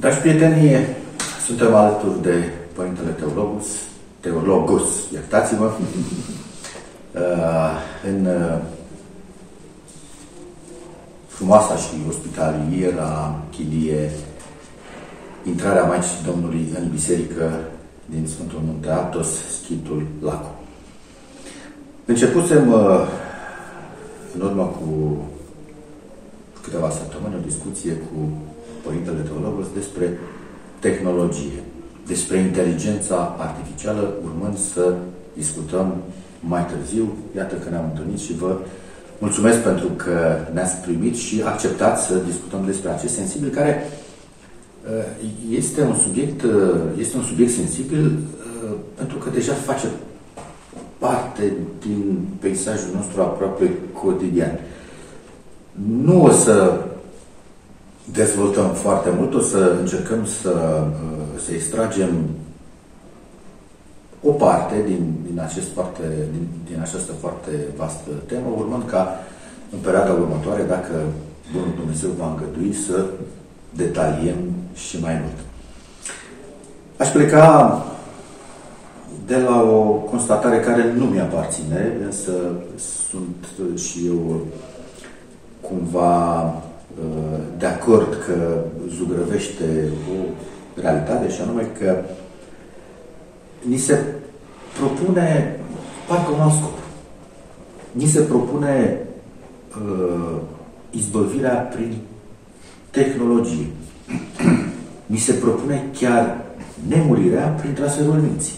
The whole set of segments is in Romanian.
Dragi prieteni, suntem alături de Părintele Teologus, Teologus, iertați-mă, uh, în uh, frumoasa și ospitaliera chilie intrarea Maicii Domnului în biserică din Sfântul Munte Atos, Schitul Lacu. Începusem uh, în urmă cu câteva săptămâni o discuție cu Părintele Teologos despre tehnologie, despre inteligența artificială, urmând să discutăm mai târziu. Iată că ne-am întâlnit și vă mulțumesc pentru că ne-ați primit și acceptat să discutăm despre acest sensibil, care uh, este un subiect, uh, este un subiect sensibil uh, pentru că deja face parte din peisajul nostru aproape cotidian. Nu o să dezvoltăm foarte mult, o să încercăm să, să extragem o parte din, din, acest foarte, din, din această foarte vastă temă, urmând ca în perioada următoare, dacă Bunul Dumnezeu va îngădui, să detaliem și mai mult. Aș pleca de la o constatare care nu mi-aparține, însă sunt și eu cumva uh, de acord că zugrăvește o realitate și anume că ni se propune parcă un alt scop. Ni se propune uh, izbăvirea prin tehnologie. Ni se propune chiar nemurirea prin transferul minții.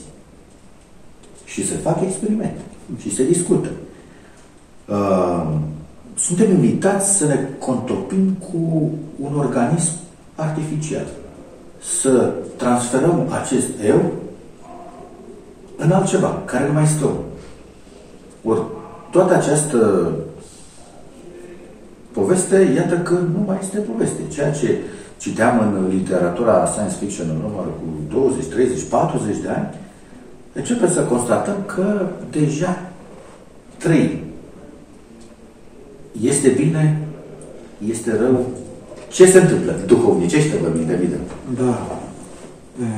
Și se fac experimente și se discută. Uh, suntem invitați să ne contopim cu un organism artificial. Să transferăm acest eu în altceva, care nu mai este om. Ori toată această poveste, iată că nu mai este poveste. Ceea ce citeam în literatura science fiction în urmă cu 20, 30, 40 de ani, începem să constatăm că deja trei este bine, este rău. Ce se întâmplă? Duhovnicește vorbind, evident. Da.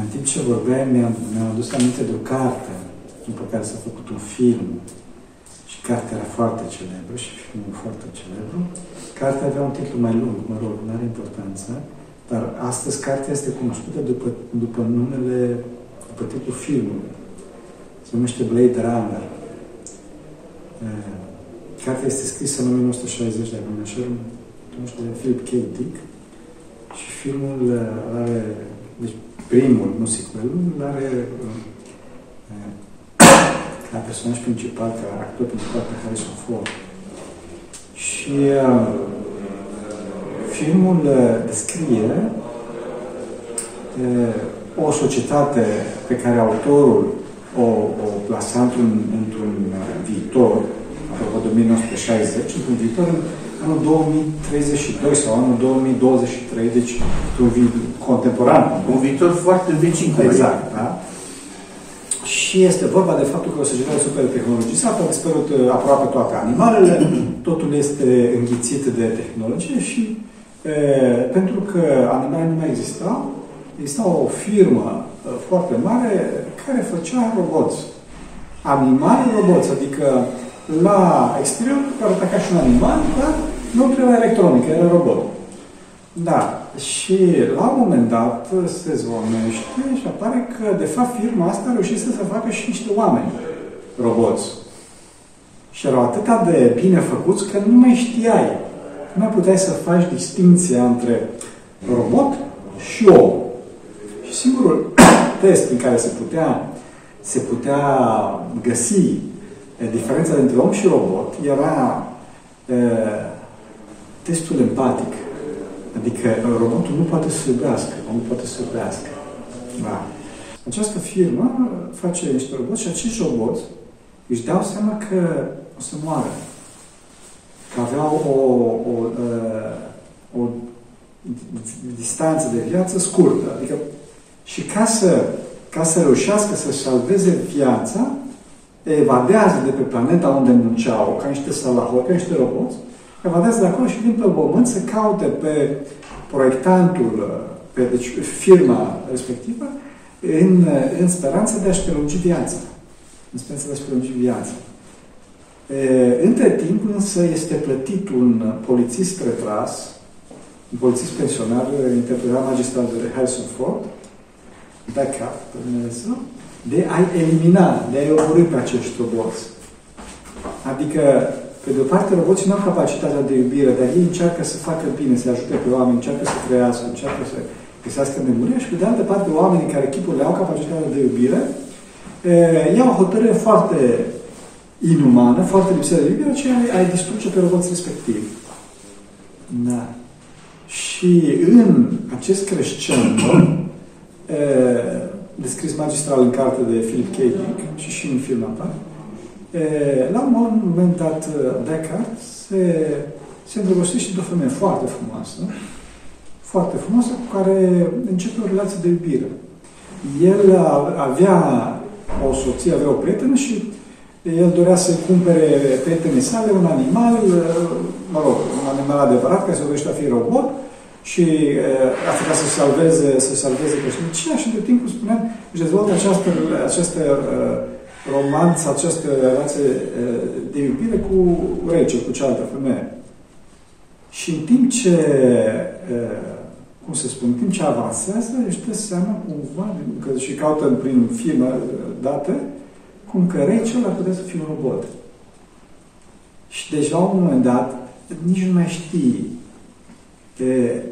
În timp ce vorbeam, mi-am, mi adus aminte de o carte după care s-a făcut un film și cartea era foarte celebră și filmul foarte celebru. Cartea avea un titlu mai lung, mă rog, nu are importanță, dar astăzi cartea este cunoscută după, după numele, după titlul filmului. Se numește Blade Runner. Cartea este scrisă în 1960 de Agnășel, de Philip K. Dick și filmul are, deci primul, nu sequelul, are ca personaj principal, ca actor principal pe Harrison Ford. Și uh, filmul descrie uh, o societate pe care autorul o, o plasa într-un, într-un viitor, apropo de 1960, într-un viitor în anul 2032 sau anul 2023, deci un viitor contemporan. Un viitor foarte vecin. Exact, da? Și este vorba de faptul că o societate super tehnologizată, au dispărut uh, aproape toate animalele, totul este înghițit de tehnologie și e, pentru că animalele nu mai existau, exista o firmă uh, foarte mare care făcea roboți. Animale roboți, adică la exterior arăta ca și un animal, dar nu trebuia electronică, era robot. Da. Și la un moment dat se zvonește și apare că, de fapt, firma asta a reușit să se facă și niște oameni roboți. Și erau atât de bine făcuți că nu mai știai. Nu mai puteai să faci distinția între robot și om. Și singurul test în care se putea, se putea găsi diferența dintre om și robot era e, testul empatic. Adică robotul nu poate să iubească, nu poate să iubească. Da. Această firmă face niște roboți și acești roboți își dau seama că o să moară. Că aveau o, o, o, o distanță de viață scurtă. Adică și ca să, ca să reușească să salveze viața, evadează de pe planeta unde munceau, ca niște salahori, ca niște roboți, evadează de acolo și vin pe pământ să caute pe proiectantul pe deci, firma respectivă în, în speranța de a-și prelungi viața. În speranța de a-și prelungi viața. E, între timp, însă, este plătit un polițist retras, un polițist pensionar, interpretat magistral de Harrison Ford, backup, pe Dumnezeu, de a-i elimina, de a-i omorâ pe acești roboți. Adică, pe de o parte, roboții nu au capacitatea de iubire, dar ei încearcă să facă bine, să ajute pe oameni, încearcă să trăiască, încearcă să găsească nebunia și, pe de altă parte, oamenii care chipurile au capacitatea de iubire, e, iau o hotărâre foarte inumană, foarte lipsită de iubire, aceea ai distruge pe roboți respectiv. Da. Și în acest crescendo, descris magistral în carte de Philip K. Dick și și în film apare, la un moment dat, Descartes se, se îndrăgostește de o femeie foarte frumoasă, foarte frumoasă, cu care începe o relație de iubire. El avea o soție, avea o prietenă și el dorea să cumpere prietenii sale un animal, mă rog, un animal adevărat, care se dorește a fi robot, și uh, asta ca să salveze, să salveze creștinia și de timpul spuneam, își dezvoltă această, această uh, romanță, această relație uh, de iubire cu rege, cu cealaltă femeie. Și în timp ce, uh, cum să spun, în timp ce avansează, își dă seama cumva, că și caută prin filmă date, cum că Rachel ar putea să fie un robot. Și deci la un moment dat, nici nu mai știi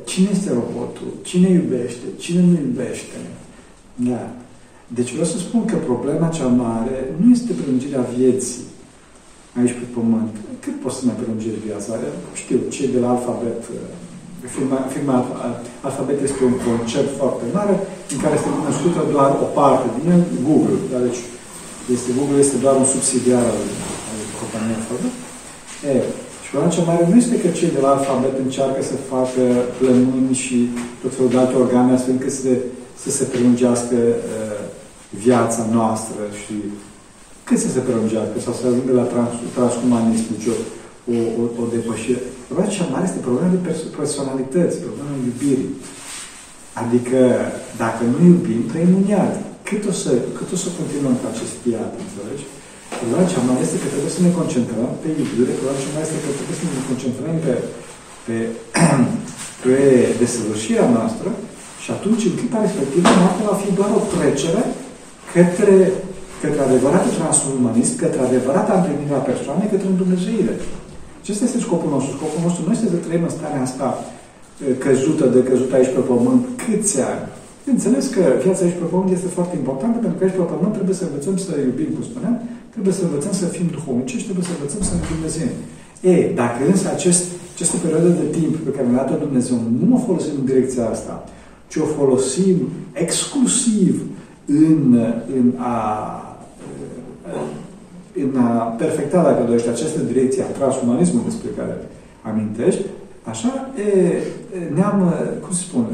cine este robotul, cine iubește, cine nu iubește. Da. Deci vreau să spun că problema cea mare nu este prelungirea vieții aici pe pământ. Cât poți să mai prelungești viața? Știu, cei de la alfabet, firma, firma alfabet este un concept foarte mare în care este cunoscută doar o parte din el, Google. Dar deci este, Google este doar un subsidiar al, al companiei alfabet. E, Problema cea mare nu este că cei de la alfabet încearcă să facă plămâni și tot felul de alte organe astfel încât să, să se prelungească uh, viața noastră și cât să se prelungească sau să ajungă la trans, transhumanism, deci o, o, o, o depășire. Problema cea mare este problema de personalități, problema iubirii. Adică, dacă nu iubim, trăim în iad. Cât o să, cât o să continuăm cu acest iad, înțelegi? Problema cea mai este că trebuie să ne concentrăm pe iubire, problema cea mai este că trebuie să ne concentrăm pe, pe, pe desăvârșirea noastră și atunci, în clipa respectivă, noaptea va fi doar o trecere către, către adevăratul transumanism, către adevărata întâlnire a persoanei, către Dumnezeire. Acesta este scopul nostru. Scopul nostru nu este să trăim în starea asta căzută, de căzută aici pe pământ, câți ani. Înțeles că viața aici pe pământ este foarte importantă, pentru că aici pe pământ trebuie să învățăm să iubim, cum spuneam, Trebuie să învățăm să fim duhovnici și trebuie să învățăm să ne Dumnezeu. E, dacă însă acest, această perioadă de timp pe care ne-a dat Dumnezeu nu o folosim în direcția asta, ci o folosim exclusiv în, în a în a perfecta, dacă dorești, această direcție a transumanismului despre care amintești, așa, e, ne-am, cum se spune,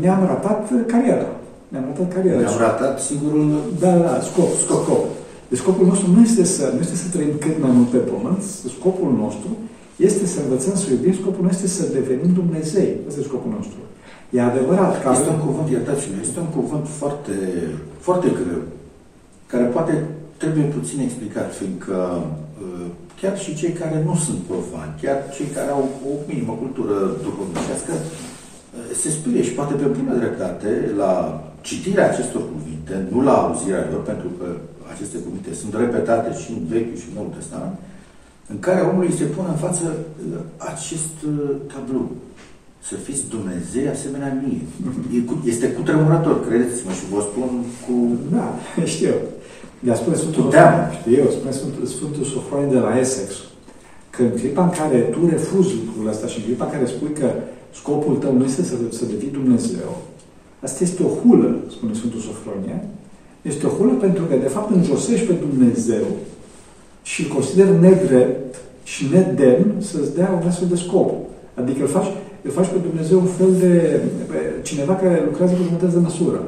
ne-am ratat cariera. Ne-am ratat cariera. Ne-am ratat, sigur, un... Da, da, scop, scop, scop. Deci scopul nostru nu este să, nu este să trăim cât mai mult pe pământ, scopul nostru este să învățăm să iubim, scopul nostru este să devenim Dumnezei. Asta e scopul nostru. E adevărat că... Este un cuvânt, iertați-mă, este un cuvânt foarte, foarte greu, care poate trebuie puțin explicat, fiindcă uh, chiar și cei care nu sunt profani, chiar cei care au o minimă cultură duhovnicească, uh, se sperie și poate pe bună dreptate la citirea acestor cuvinte, nu la auzirea lor, pentru că aceste cuvinte sunt repetate și în Vechiul și Noul Testament, în care omului se pune în față uh, acest uh, tablou. Să fiți Dumnezeu asemenea mie. Este cu tremurător, credeți-mă, și vă spun cu... Da, știu. Mi-a spune Sfântul știu eu, spune Sfântul, Sfântul Sofronie de la Essex, că în clipa în care tu refuzi lucrul ăsta și în clipa în care spui că scopul tău nu este să, să devii Dumnezeu, asta este o hulă, spune Sfântul Sofronie, este o hulă pentru că, de fapt, înjosești pe Dumnezeu și îl consider nedrept și nedemn să-ți dea un astfel de scop. Adică îl faci, îl faci pe Dumnezeu un fel de pe cineva care lucrează cu jumătăți de măsură.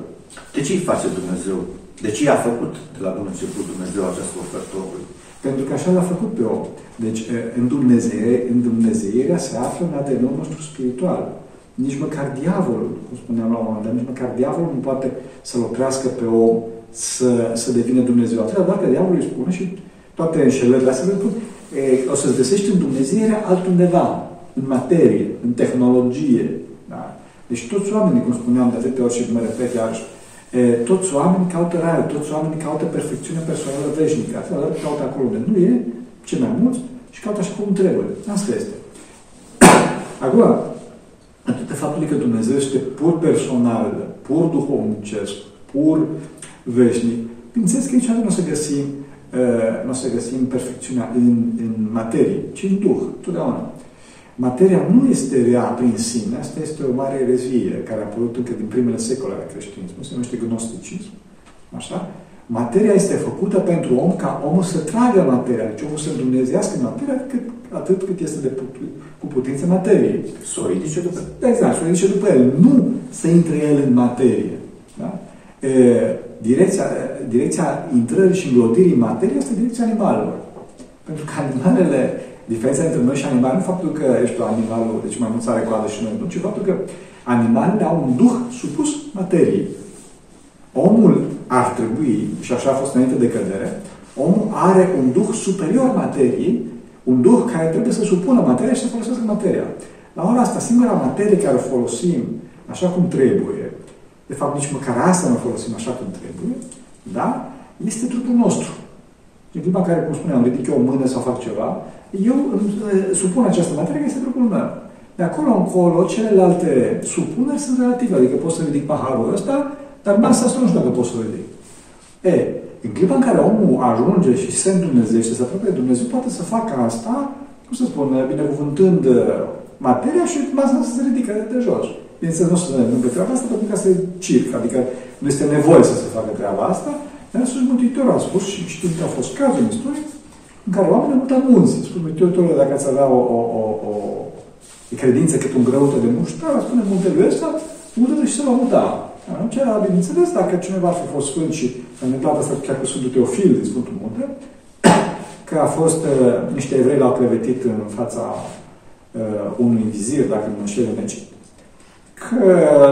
De ce îi face Dumnezeu? De ce i-a făcut de la bun început Dumnezeu această ofertă omului? Pentru că așa l-a făcut pe om. Deci, în Dumnezeu, în Dumnezeirea se află în ADN-ul nostru spiritual. nici măcar diavolul, cum spuneam la un moment dat, nici măcar diavolul nu poate să-l oprească pe om să, să devină Dumnezeu. Atâta doar că diavolul îi spune și toate înșelările astea, o să-ți găsești în Dumnezeirea altundeva, în materie, în tehnologie. Da? Deci toți oamenii, cum spuneam de atâtea ori și mă repet iarăși, E, toți oamenii caută raiul, toți oamenii caută perfecțiunea personală veșnică. Asta caută acolo unde nu e, ce mai mulți, și caută așa cum trebuie. Asta este. Acum, atât de faptul că Dumnezeu este pur personal, pur duhovnicesc, pur veșnic, bineînțeles că aici nu o să găsim, uh, nu o să găsim perfecțiunea în, în materie, ci în Duh, totdeauna. Materia nu este rea prin sine, asta este o mare erezie care a apărut încă din primele secole ale creștinismului, se numește gnosticism. Așa? Materia este făcută pentru om ca omul să tragă materia, deci omul să îndumnezească materia cât, atât cât este de put, cu putință materie. Să o ridice după el. Exact, să o ridice după el. Nu să intre el în materie. Da? E, direcția, direcția intrării și înglodirii în materie este direcția animalelor. Pentru că animalele Diferența între noi și animale nu faptul că ești animalul, deci mai mult are coadă și noi nu, ci faptul că animalele au un duh supus materiei. Omul ar trebui, și așa a fost înainte de cădere, omul are un duh superior materiei, un duh care trebuie să supună materia și să folosească materia. La ora asta, singura materie care o folosim așa cum trebuie, de fapt nici măcar asta nu o folosim așa cum trebuie, da? este trupul nostru. În clipa care, cum spuneam, ridic eu o mână sau fac ceva, eu îmi supun această materie, că este trupul meu. De acolo încolo, celelalte supuneri sunt relative. Adică pot să ridic paharul ăsta, dar masa asta nu știu dacă pot să o ridic. E, în clipa în care omul ajunge și se îndumnezește, se apropie de Dumnezeu, poate să facă asta, cum să spun, binecuvântând uh, materia și masa să se ridică de jos. Bineînțeles, nu o să se întâmple treaba asta pentru că asta e circ, adică nu este nevoie să se facă treaba asta, dar Iisus Mântuitor a spus și știm că au fost cazuri în istorie, în care oamenii au mutat munți. Spune Mântuitorul, dacă ați avea o, o, o, o credință cât un grăută de muștar, spune muntele ăsta, mută și se va muta. Atunci, bineînțeles, dacă cineva ar fi fost sfânt și a întâmplat asta chiar cu Sfântul Teofil din Sfântul Munte, că a fost, uh, niște evrei l-au clevetit în fața uh, unui vizir, dacă nu înșel în Egipt, că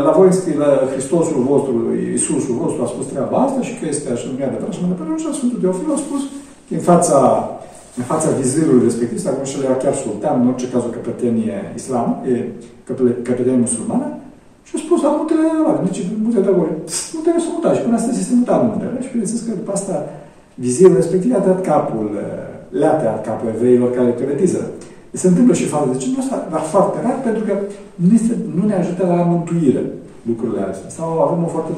la voi scrie la Hristosul vostru, Iisusul vostru a spus treaba asta și că este așa, nu e adevărat și mai departe. Și Sfântul Teofil a spus în fața în fața vizirului respectiv, sau nu era chiar sultan, în orice caz o căpetenie islam, e căpetenie musulmană, și a spus la muntele ăla, deci muntele de acolo, muntele s-a mutat și până astăzi este mutat muntele. Și bineînțeles că după asta vizirul respectiv a dat capul, le-a tăiat capul evreilor care creditiză. Se întâmplă și față de genul ăsta, dar foarte rar, pentru că nu, este, nu ne ajută la mântuire lucrurile astea. Sau avem o foarte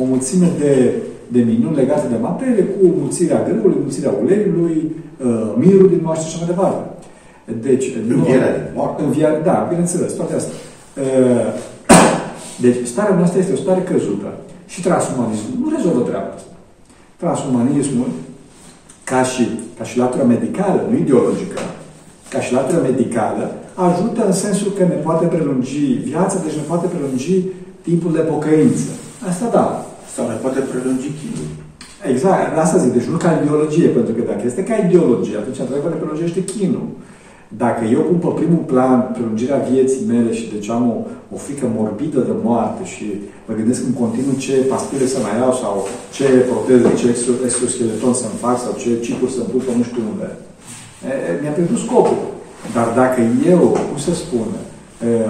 o mulțime de de minuni legate de materie, cu mulțirea greului, mulțirea uleiului, uh, mirul din moaște și așa mai departe. Deci, învierea din moarte. Învierea, da, bineînțeles, toate astea. Uh, deci, starea noastră este o stare căzută. Și transumanismul nu rezolvă treaba asta. Transumanismul, ca și, ca și latura medicală, nu ideologică, ca și latura medicală, ajută în sensul că ne poate prelungi viața, deci ne poate prelungi timpul de pocăință. Asta da, sau ne poate prelungi chinul. Exact, asta zic, deci nu ca ideologie, pentru că dacă este ca ideologie, atunci într-adevăr ne prelungește chinul. Dacă eu pun pe primul plan prelungirea vieții mele și deci am o, o frică morbidă de moarte și mă gândesc în continuu ce pastile să mai iau sau ce proteze, ce exoskeleton să-mi fac sau ce chipuri să-mi pun pe nu știu unde, mi-a pierdut scopul. Dar dacă eu, cum să spun,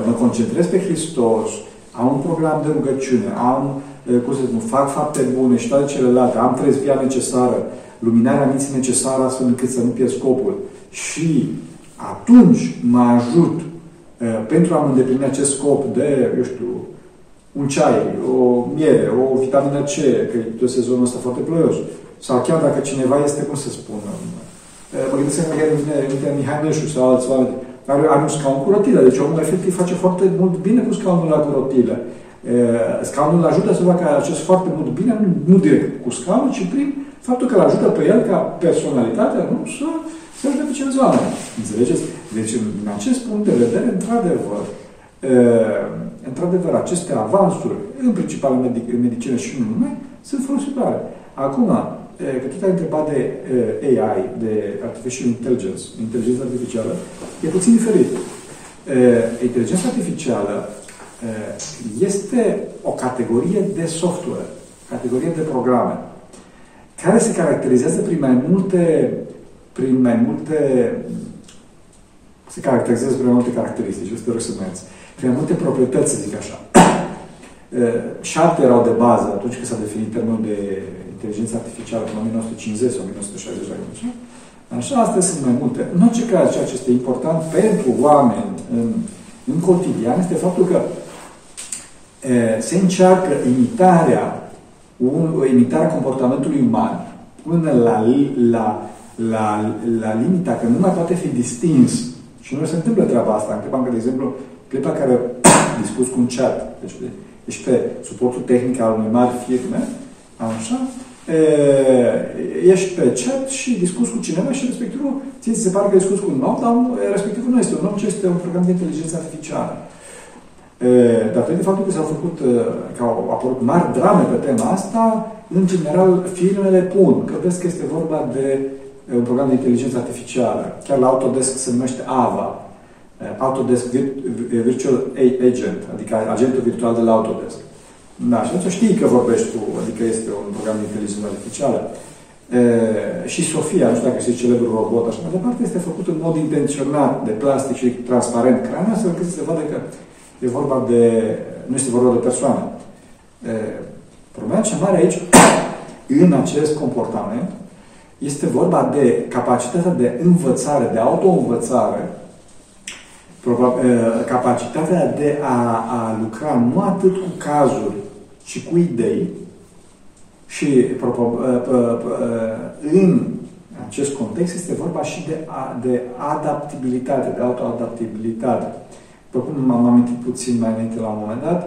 mă concentrez pe Hristos, am un program de rugăciune, am cum să spun, fac fapte bune și toate celelalte, am trezvia necesară, luminarea minții necesară astfel încât să nu pierd scopul și atunci mă ajut pentru a-mi îndeplini acest scop de, eu știu, un ceai, o miere, o vitamină C, că e tot sezonul ăsta foarte ploios. Sau chiar dacă cineva este, cum să spun, mă gândesc că vine, vine Mihai Neșu sau alți oameni, are, are un scaun cu rotile, deci omul efectiv face foarte mult bine cu scaunul la cu rotile scaunul îl ajută să facă acest foarte mult bine, nu, nu direct cu scaunul, ci prin faptul că îl ajută pe el ca personalitate, nu? Să se ajute pe ceilalți oameni. Înțelegeți? Deci, în acest punct de vedere, într-adevăr, într-adevăr, aceste avansuri, în principal în, medic, în medicină și nu numai, sunt folositoare. Acum, că tot ai întrebat de AI, de Artificial Intelligence, inteligență artificială, e puțin diferit. Inteligența artificială este o categorie de software, categorie de programe, care se caracterizează prin mai multe, prin mai multe se caracterizează prin mai multe caracteristici, este rog să prin mai multe proprietăți, să zic așa. Șapte erau de bază atunci când s-a definit termenul de inteligență artificială în 1950 sau 1960 așa. Așa, astea sunt mai multe. În orice caz, ceea ce este important pentru oameni în, în cotidian este faptul că e, se încearcă imitarea, un, imitarea comportamentului uman până la, la, la, la limita că nu mai poate fi distins. Și nu se întâmplă treaba asta. În clipa, de exemplu, clipa care discuți cu un chat, deci ești pe suportul tehnic al unei mari firme, așa, ești pe chat și discuți cu cineva și respectivul, ție ți se pare că discuți cu un om, dar respectivul nu este un om, ci este un program de inteligență artificială. Datorită faptul că s-au făcut, că au apărut mari drame pe tema asta, în general, firmele pun că vezi că este vorba de un program de inteligență artificială. Chiar la Autodesk se numește AVA, Autodesk Virtual Agent, adică agentul virtual de la Autodesk. Da, și atunci știi că vorbești cu, adică este un program de inteligență artificială. E, și Sofia, nu știu dacă este celebrul robot, așa mai departe, este făcut în mod intenționat de plastic și transparent craniu, astfel încât să se vadă că e vorba de, nu este vorba de persoană. E, problema cea mare aici, în acest comportament, este vorba de capacitatea de învățare, de auto-învățare, capacitatea de a, a lucra nu atât cu cazuri, ci cu idei și în acest context este vorba și de, de adaptabilitate, de autoadaptabilitate. După cum m-am amintit puțin mai înainte la un moment dat,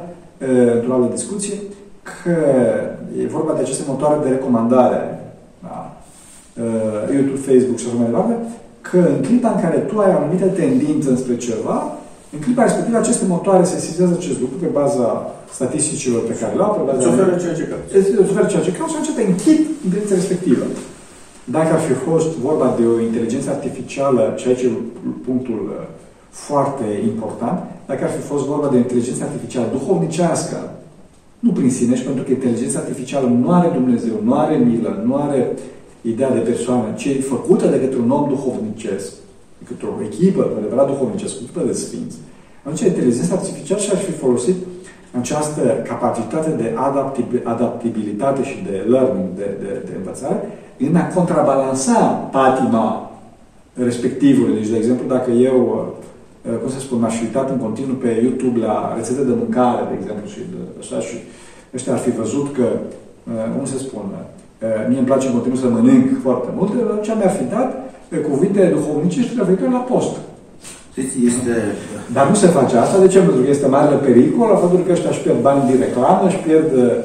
într-o altă discuție, că e vorba de aceste motoare de recomandare, da? YouTube, Facebook și așa mai departe, că în clipa în care tu ai o anumită tendință spre ceva, în clipa respectivă aceste motoare se sesizează acest lucru pe baza statisticilor pe care le au, pe baza... Îți oferă ceea ce cauți. Îți oferă ceea ce cauți și atunci te închid în direcția respectivă. Dacă ar fi fost vorba de o inteligență artificială, și aici e punctul uh, foarte important, dacă ar fi fost vorba de o inteligență artificială duhovnicească, nu prin sine, și pentru că inteligența artificială nu are Dumnezeu, nu are milă, nu are ideea de persoană, ci e făcută de către un om duhovnicesc, de către o echipă, cu adevărat duhovnicesc, cu de sfinți, atunci inteligența artificială și-ar fi folosit această capacitate de adaptabilitate și de learning, de, de, de învățare, în a contrabalansa patima respectivului. Deci, de exemplu, dacă eu, uh, cum să spun, m-aș uitat în continuu pe YouTube la rețete de mâncare, de exemplu, și de, așa, și ăștia ar fi văzut că, uh, cum se spune, Eh, mie îmi place în continuu să mănânc foarte mult, ce mi-ar fi dat cuvinte duhovnicești referitoare la post. Este... Dar nu se face asta. De ce? Pentru că este mare pericol la faptul că ăștia își pierd bani din reclamă, își pierd, eh,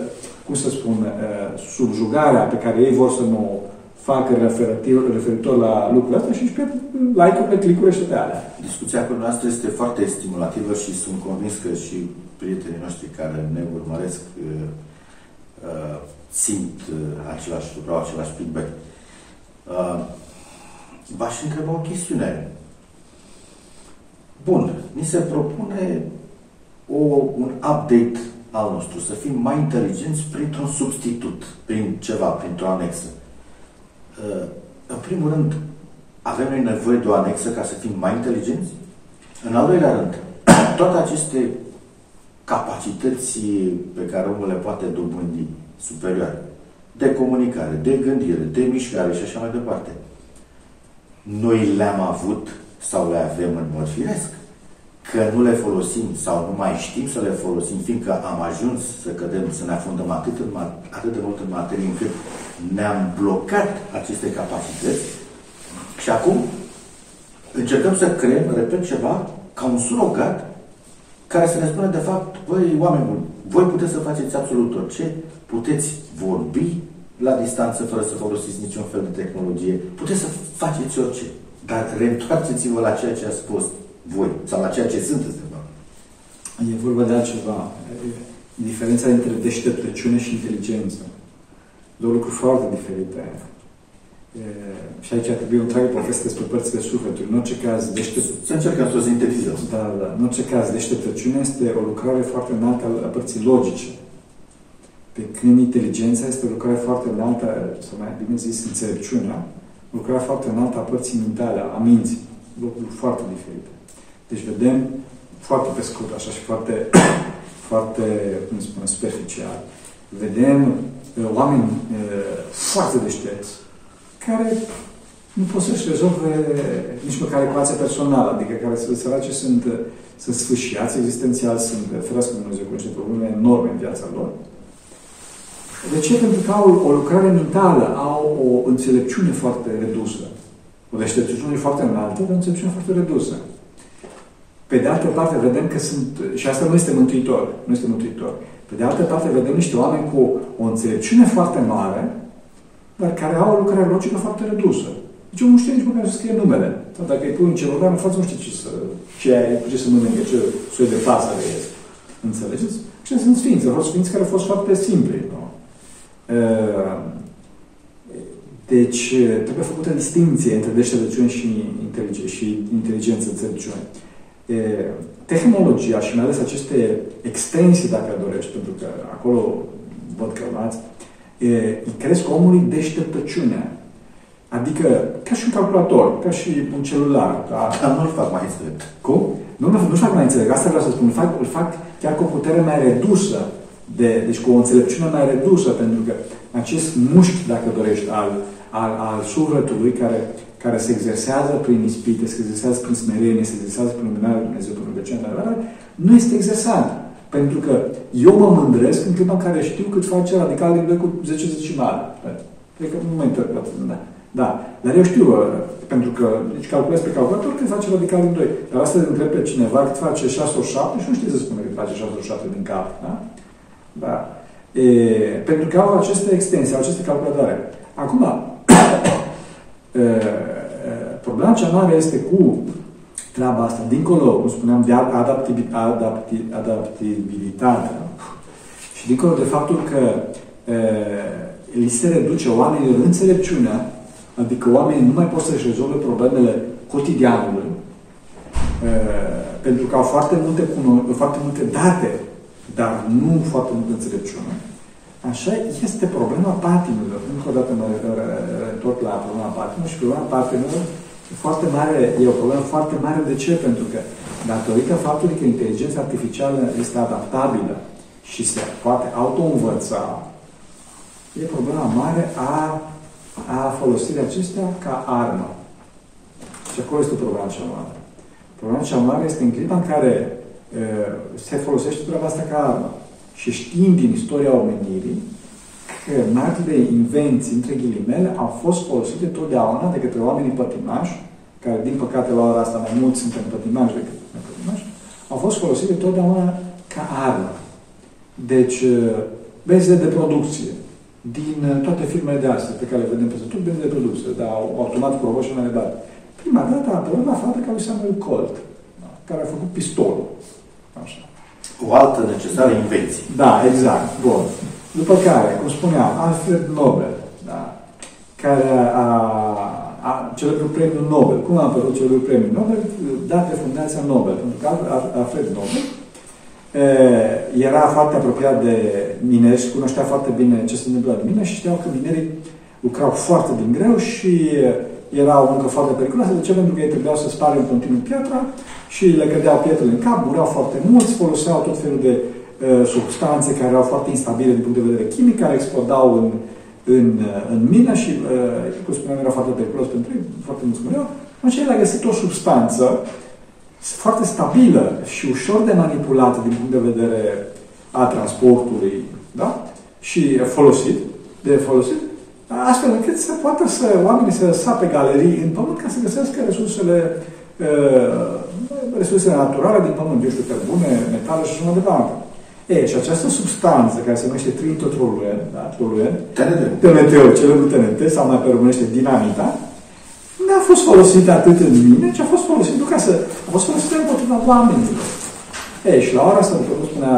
cum să spun, eh, subjugarea pe care ei vor să nu facă referitor, referitor la lucrurile astea și își pierd like-urile, click-urile și toate alea. Discuția cu noastră este foarte stimulativă și sunt convins că și prietenii noștri care ne urmăresc uh, simt uh, același lucru, același feedback. Uh, v-aș întreba o chestiune. Bun, ni se propune o, un update al nostru, să fim mai inteligenți printr-un substitut, prin ceva, printr-o anexă. Uh, în primul rând, avem noi nevoie de o anexă ca să fim mai inteligenți? În al doilea rând, toate aceste capacități pe care omul le poate dobândi, superioare, de comunicare, de gândire, de mișcare și așa mai departe. Noi le-am avut sau le avem în mod firesc. Că nu le folosim sau nu mai știm să le folosim, fiindcă am ajuns să cădem, să ne afundăm atât, în, atât de mult în materie încât ne-am blocat aceste capacități și acum încercăm să creăm, repet, ceva ca un surogat care să ne spună de fapt, voi oameni buni, voi puteți să faceți absolut orice, puteți vorbi la distanță fără să folosiți niciun fel de tehnologie, puteți să faceți orice, dar reîntoarceți-vă la ceea ce ați fost voi, sau la ceea ce sunteți de fapt. E vorba de altceva. Diferența între deșteptăciune și inteligență. Două lucruri foarte diferite. și aici trebuie o întreagă poveste despre părțile sufletului. În orice caz, deștept... Să încercăm să o sintetizăm. Da, da. În orice caz, deșteptăciunea este o lucrare foarte înaltă a părții logice. Pe când inteligența este o lucrare foarte înaltă, sau mai bine zis, înțelepciunea, o lucrare foarte înaltă a părții mentale, a minții. Lucruri foarte diferite. Deci vedem foarte pe scurt, așa și foarte, foarte, cum spune, superficial. Vedem uh, oameni uh, foarte deștepți, care nu pot să-și rezolve nici măcar ecuația personală, adică care săraci sunt, sunt sfâșiați existențial, sunt, ferească Dumnezeu cu niște probleme enorme în viața lor. De ce? Pentru că au o lucrare mentală, au o înțelepciune foarte redusă. O deștepciune foarte înaltă, dar o înțelepciune foarte redusă. Pe de altă parte, vedem că sunt, și asta nu este mântuitor, nu este mântuitor. Pe de altă parte, vedem niște oameni cu o înțelepciune foarte mare, dar care au o lucrare logică foarte redusă. Deci eu nu știu nici măcar să scrie numele. Sau dacă îi pui un celular în față, nu știu ce să, ce, ce să mănânce, ce soi de pasăre e. Înțelegeți? Și sunt sfinți, au fost sfinți care au fost foarte simpli. Nu? Deci, trebuie făcută distinție între deșteptăciune și, inteligență, și inteligență, înțelepciune. Tehnologia și mai ales aceste extensii, dacă dorești, pentru că acolo văd că urmați, îi cresc omului deșteptăciunea. Adică, ca și un calculator, ca și un celular. Da? Dar nu-l fac mai înțelept. Cum? Nu, nu, nu fac mai înțelept. Asta vreau să spun. Îl fac, îl fac chiar cu o putere mai redusă. De, deci cu o înțelepciune mai redusă, pentru că acest mușchi, dacă dorești, al, al, al sufletului, care, care se exersează prin ispite, se exersează prin smerenie, se exersează prin luminarea Dumnezeu, prin rugăciunea, nu este exersat. Pentru că eu mă mândresc în clipa în care știu cât face radical din 2 cu 10 decimale. Cred că nu mă interpret. Da. da. Dar eu știu, uh, pentru că deci calculez pe calculator când face radical din 2. Dar asta întreb pe cineva cât face 6 ori 7 și nu știe să spune cât face 6 ori 7 din cap. Da? Da. E, pentru că au aceste extensii, au aceste calculatoare. Acum, e, problema cea mare este cu treaba asta, dincolo, cum spuneam, de adaptabilitate și dincolo de faptul că e, li se reduce oamenilor înțelepciunea, adică oamenii nu mai pot să-și rezolve problemele cotidianului, e, pentru că au foarte multe, foarte multe date, dar nu foarte multă înțelepciune. Așa este problema patimilor. Încă o dată mă întorc la problema patimilor și problema patimilor foarte mare, e o problemă foarte mare. De ce? Pentru că datorită faptului că inteligența artificială este adaptabilă și se poate auto-învăța, e problema mare a, a folosirii acestea ca armă. Și acolo este problema cea mare. Problema cea mare este în clipa în care e, se folosește treaba asta ca armă. Și știm din istoria omenirii că marile invenții, între ghilimele, au fost folosite totdeauna de către oamenii pătimași, care, din păcate, la ora asta mai mulți suntem pătimași decât nepătimași, au fost folosite totdeauna ca armă. Deci, uh, bezele de producție, din uh, toate firmele de astea pe care le vedem peste tot, bezele de producție, dar automat provo și mai departe. Prima dată a apărut la fabrica lui Samuel Colt, da, care a făcut pistolul. Așa. O altă necesară invenție. Da, exact. Bun. După care, cum spuneam, Alfred Nobel, da, care a, a celebrul premiu Nobel. Cum a apărut celebrul premiu Nobel? Dat de Fundația Nobel. Pentru că Alfred Nobel e, era foarte apropiat de mineri și cunoștea foarte bine ce se întâmplă în mine și știau că minerii lucrau foarte din greu și era o muncă foarte periculoasă. De ce? Pentru că ei trebuiau să spară în continuu piatra și le cădeau pietrele în cap, mureau foarte mulți, foloseau tot felul de Uh, substanțe care erau foarte instabile din punct de vedere chimic, care explodau în, în, uh, în mină și, uh, cum spuneam, era foarte periculos pentru ei, foarte mulți mureau. Atunci el a găsit o substanță foarte stabilă și ușor de manipulată din punct de vedere a transportului, da? Și folosit, de folosit, astfel încât să poată să oamenii să sape galerii în pământ ca să găsească resursele resursele naturale din pământ, eu știu, bune, metale și așa mai departe. E, și această substanță care se numește tritotroluen, da, troluen, TNT, TNT, celebrul TNT, sau mai pe românește dinamita, nu a fost folosită atât în mine, ci a fost folosită nu ca să... a fost folosită împotriva oamenilor. E, și la ora asta, după cum spunea,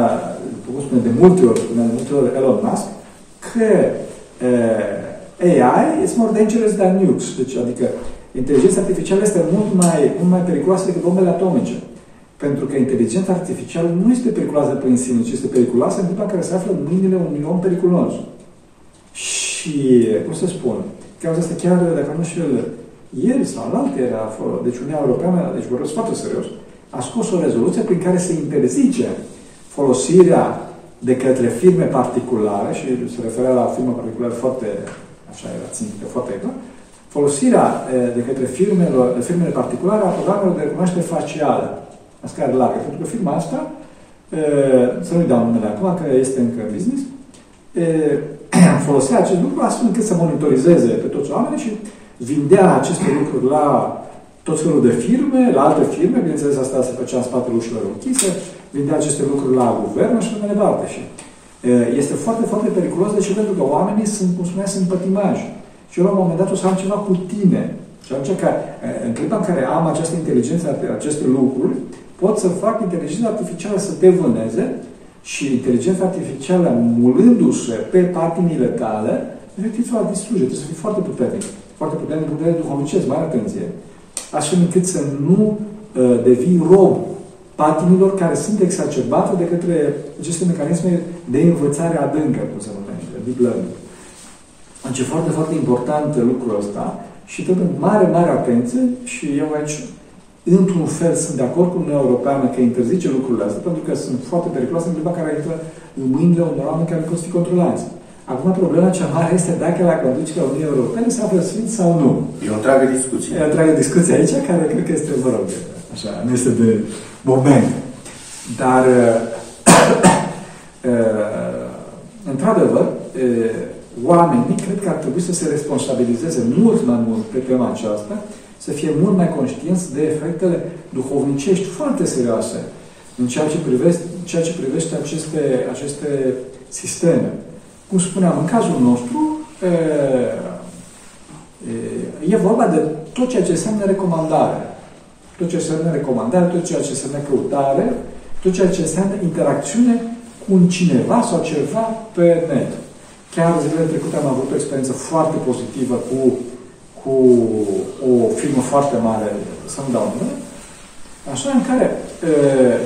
după cum spunea de multe ori, spunea de multe ori Elon Musk, că e, AI is more dangerous than nukes. Deci, adică inteligența artificială este mult mai, mult mai periculoasă decât bombele atomice. Pentru că inteligența artificială nu este periculoasă prin sine, ci este periculoasă în clipa care se află în mâinile unui om periculos. Și, cum să spun, cauza asta chiar, dacă nu știu, ieri sau în alte era, deci Uniunea Europeană, deci vorbesc foarte serios, a scos o rezoluție prin care se interzice folosirea de către firme particulare, și se referea la firme particulare foarte, așa era țintită, foarte clar, folosirea de către firmele, firmele particulare a programelor de recunoaștere facială la scară largă. Pentru că firma asta, să nu-i dau numele acum, că este încă în business, folosea acest lucru astfel încât să monitorizeze pe toți oamenii și vindea aceste lucruri la tot felul de firme, la alte firme, bineînțeles asta se făcea în spatele ușilor închise, vindea aceste lucruri la guvern și mai departe. Și este foarte, foarte periculos, de ce? Pentru că oamenii sunt, cum spunea, sunt pătimași. Și eu la un moment dat o să am ceva cu tine. Și atunci, că, în clipa în care am această inteligență, aceste lucruri, pot să fac inteligența artificială să te vâneze și inteligența artificială, mulându-se pe patinile tale, efectiv să o distruge. Trebuie să fii foarte puternic. Foarte puternic din punct de vedere duhovnicesc, mai atenție. Așa încât să nu uh, devii rob patinilor care sunt exacerbate de către aceste mecanisme de învățare adâncă, cum se numește, deep learning. Deci e foarte, foarte important lucrul ăsta și trebuie mare, mare atenție și eu aici într-un fel sunt de acord cu Uniunea Europeană că interzice lucrurile astea, pentru că sunt foarte periculoase în clipa care intră în mâinile unor oameni care pot fi controlați. Acum, problema cea mare este dacă la conducerea Uniunii Europene se află sfânt sau nu. E o întreagă discuție. E o întreagă discuție aici, care cred că este, mă rog, așa, nu este de moment. Dar, într-adevăr, oamenii cred că ar trebui să se responsabilizeze mult mai mult pe tema aceasta, să fie mult mai conștienți de efectele duhovnicești foarte serioase în ceea ce privește, ceea ce privește aceste, aceste sisteme. Cum spuneam, în cazul nostru, e, e vorba de tot ceea ce înseamnă recomandare. Tot ceea ce înseamnă recomandare, tot ceea ce înseamnă căutare, tot ceea ce înseamnă interacțiune cu un cineva sau ceva pe net. Chiar zilele trecute am avut o experiență foarte pozitivă cu, cu o firmă foarte mare, să nu dau nume, așa în care e,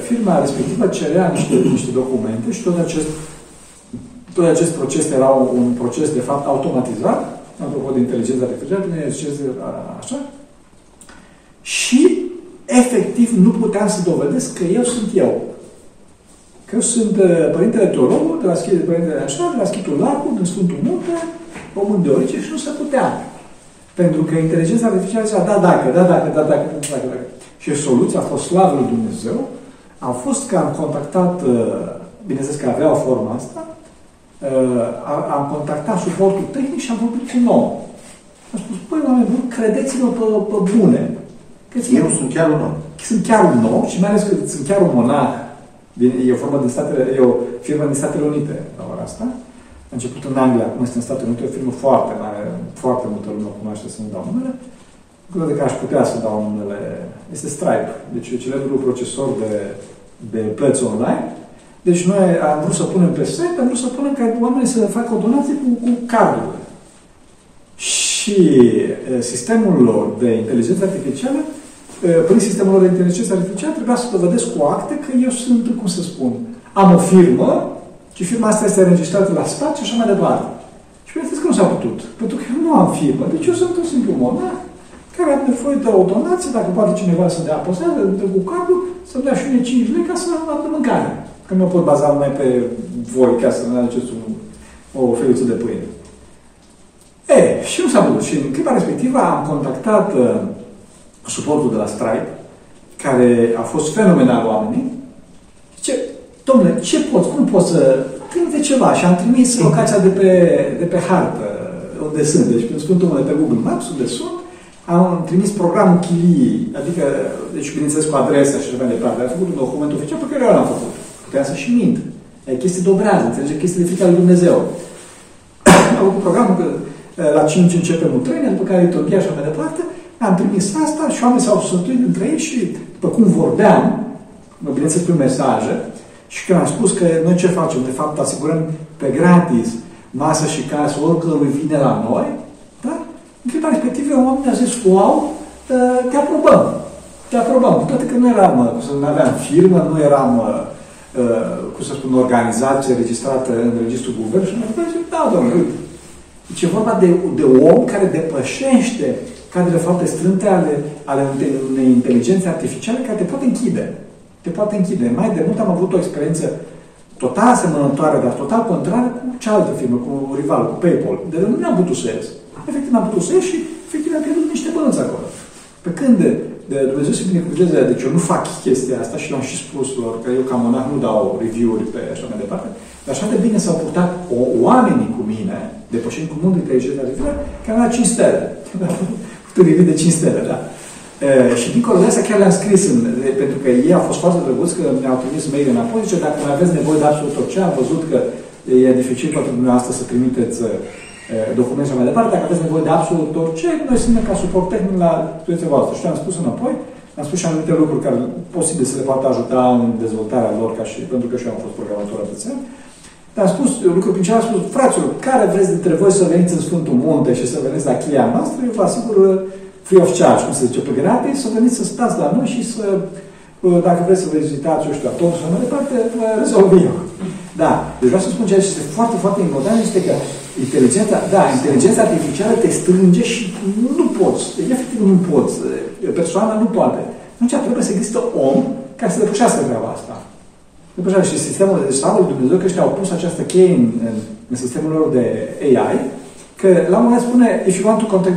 firma respectivă cerea niște, niște documente și tot acest, tot acest proces era un proces, de fapt, automatizat, apropo de inteligența artificială, așa, și efectiv nu puteam să dovedesc că eu sunt eu. Că eu sunt uh, Părintele Teologul, de la Schitul, Părintele așa, de la Schitul Lacu, din Sfântul Munte, omul de origine și nu se putea. Pentru că inteligența artificială zicea, da, dacă, da, dacă, da, dacă, da, dacă, dacă. Și soluția a fost slavă lui Dumnezeu, a fost că am contactat, uh, bineînțeles că avea o formă asta, uh, am contactat suportul tehnic și am vorbit cu nou. Am spus, păi, oameni buni, credeți-mă pe, pe bune. Eu sunt chiar un om. Sunt chiar un om și mai ales că sunt chiar un monah E o, formă din Statele, e o firmă din Statele Unite la ora asta. A început în Anglia, acum este în Statele Unite, o firmă foarte mare, foarte multă lume o cunoaște să nu dau numele. Cred că aș putea să dau numele. Este Stripe, deci e celebrul procesor de, de plăți online. Deci noi am vrut să punem pe site, am vrut să punem ca oamenii să facă o donație cu, cu cardurile. Și sistemul lor de inteligență artificială prin sistemul lor de inteligență artificială, trebuia să dovedesc cu acte că eu sunt, cum să spun, am o firmă și firma asta este înregistrată la stat și așa mai departe. Și bineînțeles că nu s-a putut, pentru că eu nu am firmă. Deci eu sunt un simplu monah care are nevoie de o donație, dacă poate cineva să dea apăsare, de cu capul, să-mi dea și mie 5 lei ca să am de mâncare. Că nu pot baza numai pe voi ca să ne aduceți un, o feluță de pâine. E, și nu s-a putut. Și în clipa respectivă am contactat uh, suportul de la Stripe, care a fost fenomenal oamenii, zice, domnule, ce poți, cum poți să trimite ceva? Și am trimis locația de pe, de pe hartă, unde sunt, deci când spun de pe Google Maps, unde sunt, am trimis programul chiliei, adică, deci bineînțeles cu adresa și așa mai departe, am făcut un document oficial pe care eu l-am făcut. Puteam să și mint. E chestii dobrează, înțelege, chestii de frică lui Dumnezeu. am făcut programul că la 5 începem un trăine, după care liturghia și așa mai departe, am trimis asta și oamenii s-au sătuit între ei și, după cum vorbeam, bineînțeles prin mesaje, și când am spus că noi ce facem? De fapt, asigurăm pe gratis masă și casă oricărui vine la noi, clipa respectivă oamenii au zis, wow, uh, te aprobăm. Te aprobăm. Cu toate că nu eram, uh, nu aveam firmă, nu eram, cum să spun, organizație registrată în registrul guvern și mai zis, da, domnule, uite. Deci e vorba de, de om care depășește cadrele foarte strânte ale, ale unei inteligențe artificiale care te poate închide. Te poate închide. Mai de mult am avut o experiență total asemănătoare, dar total contrară cu cealaltă firmă, cu rival, cu PayPal. De nu ne-am putut să ies. Efectiv, n-am putut să ies și efectiv am pierdut niște bănți acolo. Pe când de Dumnezeu să binecuvânteze, deci eu nu fac chestia asta și l-am și spus lor, că eu ca monah nu dau review-uri pe așa mai departe, dar așa de bine s-au purtat o, oamenii cu mine, depășind cu mult inteligența artificială, că am dat 5 stele. Puterii de 5 stele, da. E, și dincolo de asta chiar le-am scris, în, pentru că ei au fost foarte drăguți, că mi-au trimis mail înapoi, zice, dacă mai aveți nevoie de absolut orice, am văzut că e dificil pentru dumneavoastră să trimiteți documente și mai departe, dacă aveți nevoie de absolut orice, noi suntem ca suport tehnic la situația voastră. Și am spus înapoi, am spus și anumite lucruri care posibil să le poată ajuta în dezvoltarea lor, ca și, pentru că și eu am fost programator atâția. Dar am spus, lucrul principal am spus, fraților, care vreți dintre voi să veniți în Sfântul Munte și să veniți la cheia noastră, eu vă asigur free of charge, cum se zice, pe gratis, să veniți să stați la noi și să, dacă vreți să vizitați, eu știu, atunci sau mai departe, vă rezolv eu. Da, deci vreau să spun ceea ce este foarte, foarte important este că inteligența, da, inteligența artificială te strânge și nu poți, efectiv nu poți, persoana nu poate. Atunci trebuie să există om care să depășească treaba asta. Depășească și sistemul, deci slavă lui Dumnezeu că ăștia au pus această cheie în, în, în sistemul lor de AI, că la un moment spune, if you want to contact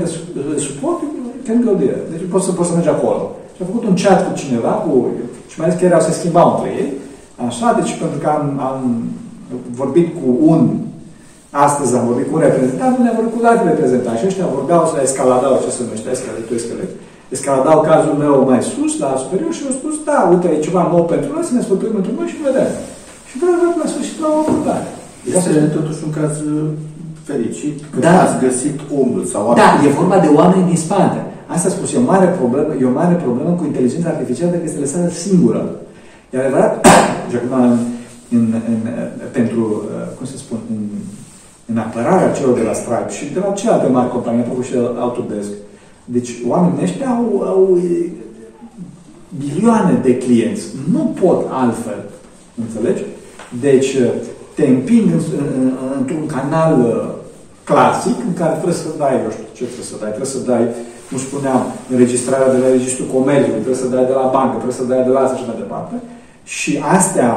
the support, you can go there. Deci poți să, poți să mergi acolo. Și a făcut un chat cu cineva, cu, și mai zis că erau să schimbau între ei, Așa, deci pentru că am, am vorbit cu un, astăzi am vorbit cu un reprezentant, nu ne-am vorbit cu alt reprezentant și ăștia vorbeau să escaladau, ce se numește, escalatul, escalat, escaladau cazul meu mai sus, la superior și au spus, da, uite, e ceva nou pentru noi, să ne sfătuim într noi și vedem. Și vreau să la sfârșit la o abordare. Este totuși un caz uh, fericit că da. ați găsit omul sau Da, e vorba de oameni din spate. Asta spus, e o mare problemă, e o mare problemă cu inteligența artificială că este lăsată singură. E adevărat, și acum în, în, în, pentru, uh, cum să spun, în, în apărarea celor de la Stripe și de la celelalte mari companii, am și Autodesk. Deci oamenii ăștia au, au milioane de clienți. Nu pot altfel. Înțelegi? Deci uh, te împing în, în, într-un canal uh, clasic în care trebuie să dai, eu știu ce trebuie să dai, trebuie să dai, cum spuneam, înregistrarea de la Registrul Comerțului, trebuie să dai de la bancă, trebuie să dai de la asta și mai departe. Și astea,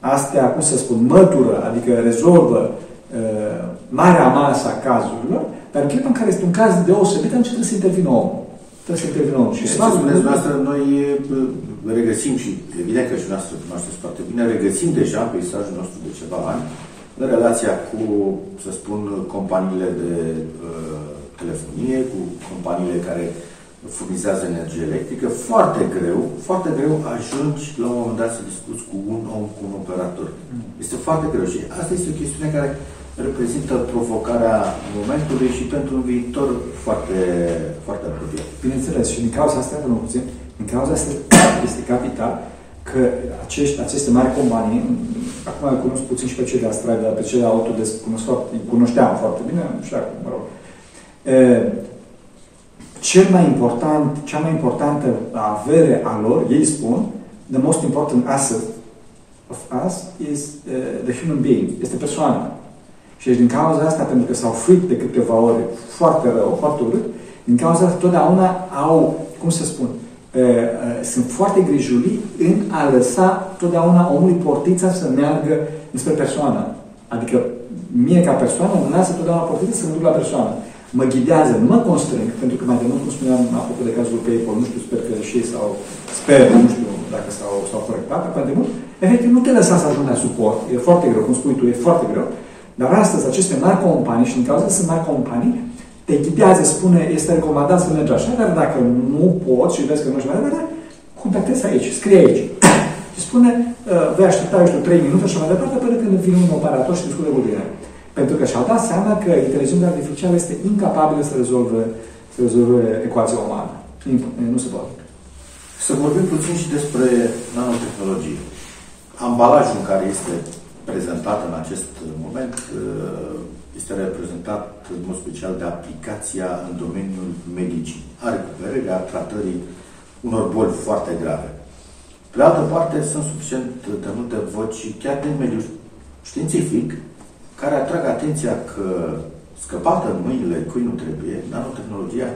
astea, cum să spun, mătură, adică rezolvă uh, marea masă a cazurilor, dar în clipa în care este un caz deosebit, atunci trebuie să intervină omul. Trebuie să intervină omul. Și, și să spuneți noastră, noi regăsim și evident că și noastră cunoașteți foarte bine, regăsim deja peisajul nostru de ceva ani în relația cu, să spun, companiile de uh, telefonie, cu companiile care furnizează energie electrică, foarte greu, foarte greu ajungi la un moment dat să discuți cu un om, cu un operator. Mm. Este foarte greu și asta este o chestiune care reprezintă provocarea momentului și pentru un viitor foarte, foarte apropiat. Bineînțeles, și din cauza asta, nu puțin, din cauza asta este capital că acești, aceste mari companii, acum îl cunosc puțin și pe cei de Astrada, dar pe cei de Autodesk cunosc foarte, cunoșteam foarte bine, și acum, mă rog. E, cel mai important, cea mai importantă avere a lor, ei spun, the most important asset of us is uh, the human being, este persoana. Și din cauza asta, pentru că s-au fric de câteva ori foarte rău, foarte urât, din cauza asta totdeauna au, cum să spun, uh, uh, sunt foarte grijuli în a lăsa totdeauna omului portița să meargă spre persoană. Adică mie ca persoană îmi lasă totdeauna portița să mă duc la persoană. Mă ghidează, nu mă constrâng, pentru că mai de mult, cum spuneam, apropo de cazul PayPal, nu știu, sper că și ei sau sper, nu știu dacă s-au, s-au corectat, mai de mult, efectiv nu te lăsa să ajungi la suport, e foarte greu, cum spui tu, e foarte greu, dar astăzi aceste mari companii, și în cauza sunt mari companii, te ghidează, spune, este recomandat să mergi așa, dar dacă nu poți și vezi că nu ești mai departe, contactezi aici, scrie aici. și spune, uh, vei aștepta, eu știu, 3 minute și mai departe, până când vine un operator și discută cu tine. Pentru că și-au dat seama că inteligența artificială este incapabilă să rezolve, să rezolve ecuația umană. Nu se poate. Să vorbim puțin și despre nanotehnologie. Ambalajul în care este prezentat în acest moment uh, este reprezentat în mod special de aplicația în domeniul medicii, a recuperării, a tratării unor boli foarte grave. Pe de altă parte, sunt suficient de multe voci, chiar din mediul științific, care atrag atenția că scăpată în mâinile cui nu trebuie, nanotehnologia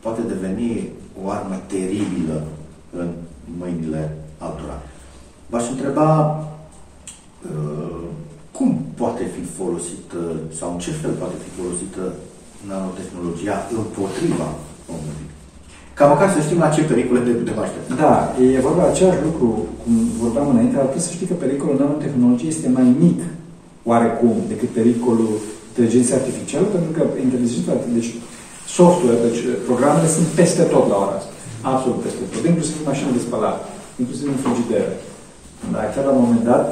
poate deveni o armă teribilă în mâinile altora. V-aș întreba uh, cum poate fi folosită sau în ce fel poate fi folosită nanotehnologia împotriva omului. Ca măcar să știm la ce pericole ne putem aștepta. Da, e vorba de același lucru, cum vorbeam înainte, ar trebui să știi că pericolul nanotehnologiei este mai mic, oarecum, decât pericolul inteligenței artificiale, pentru că inteligența deci software, deci programele sunt peste tot la ora asta. Absolut peste tot. Inclusiv în mașină de spălat, inclusiv în frigidere. Dar chiar la un moment dat,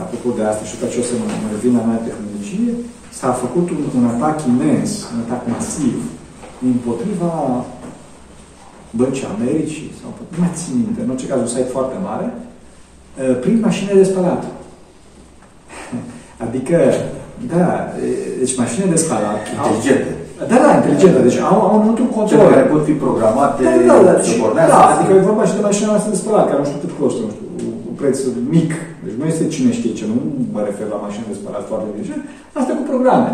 apropo de asta, și după ce o să mă, mă revin la mea tehnologie, s-a făcut un, un atac imens, un atac masiv, împotriva băncii Americii, sau nu mai țin minte, în orice caz un site foarte mare, uh, prin mașinile de spălat. Adică, da, deci mașinile de spălat... Inteligente. Da, da, inteligente. Deci au, au un control. Cele care pot fi programate da, da, da, să pornească. Da, adică e vorba și de mașina noastră de spălat, care nu știu cât costă, nu știu, un preț mic. Deci nu este cine știe ce, nu mă refer la mașini de spălat foarte mici. Asta cu programe.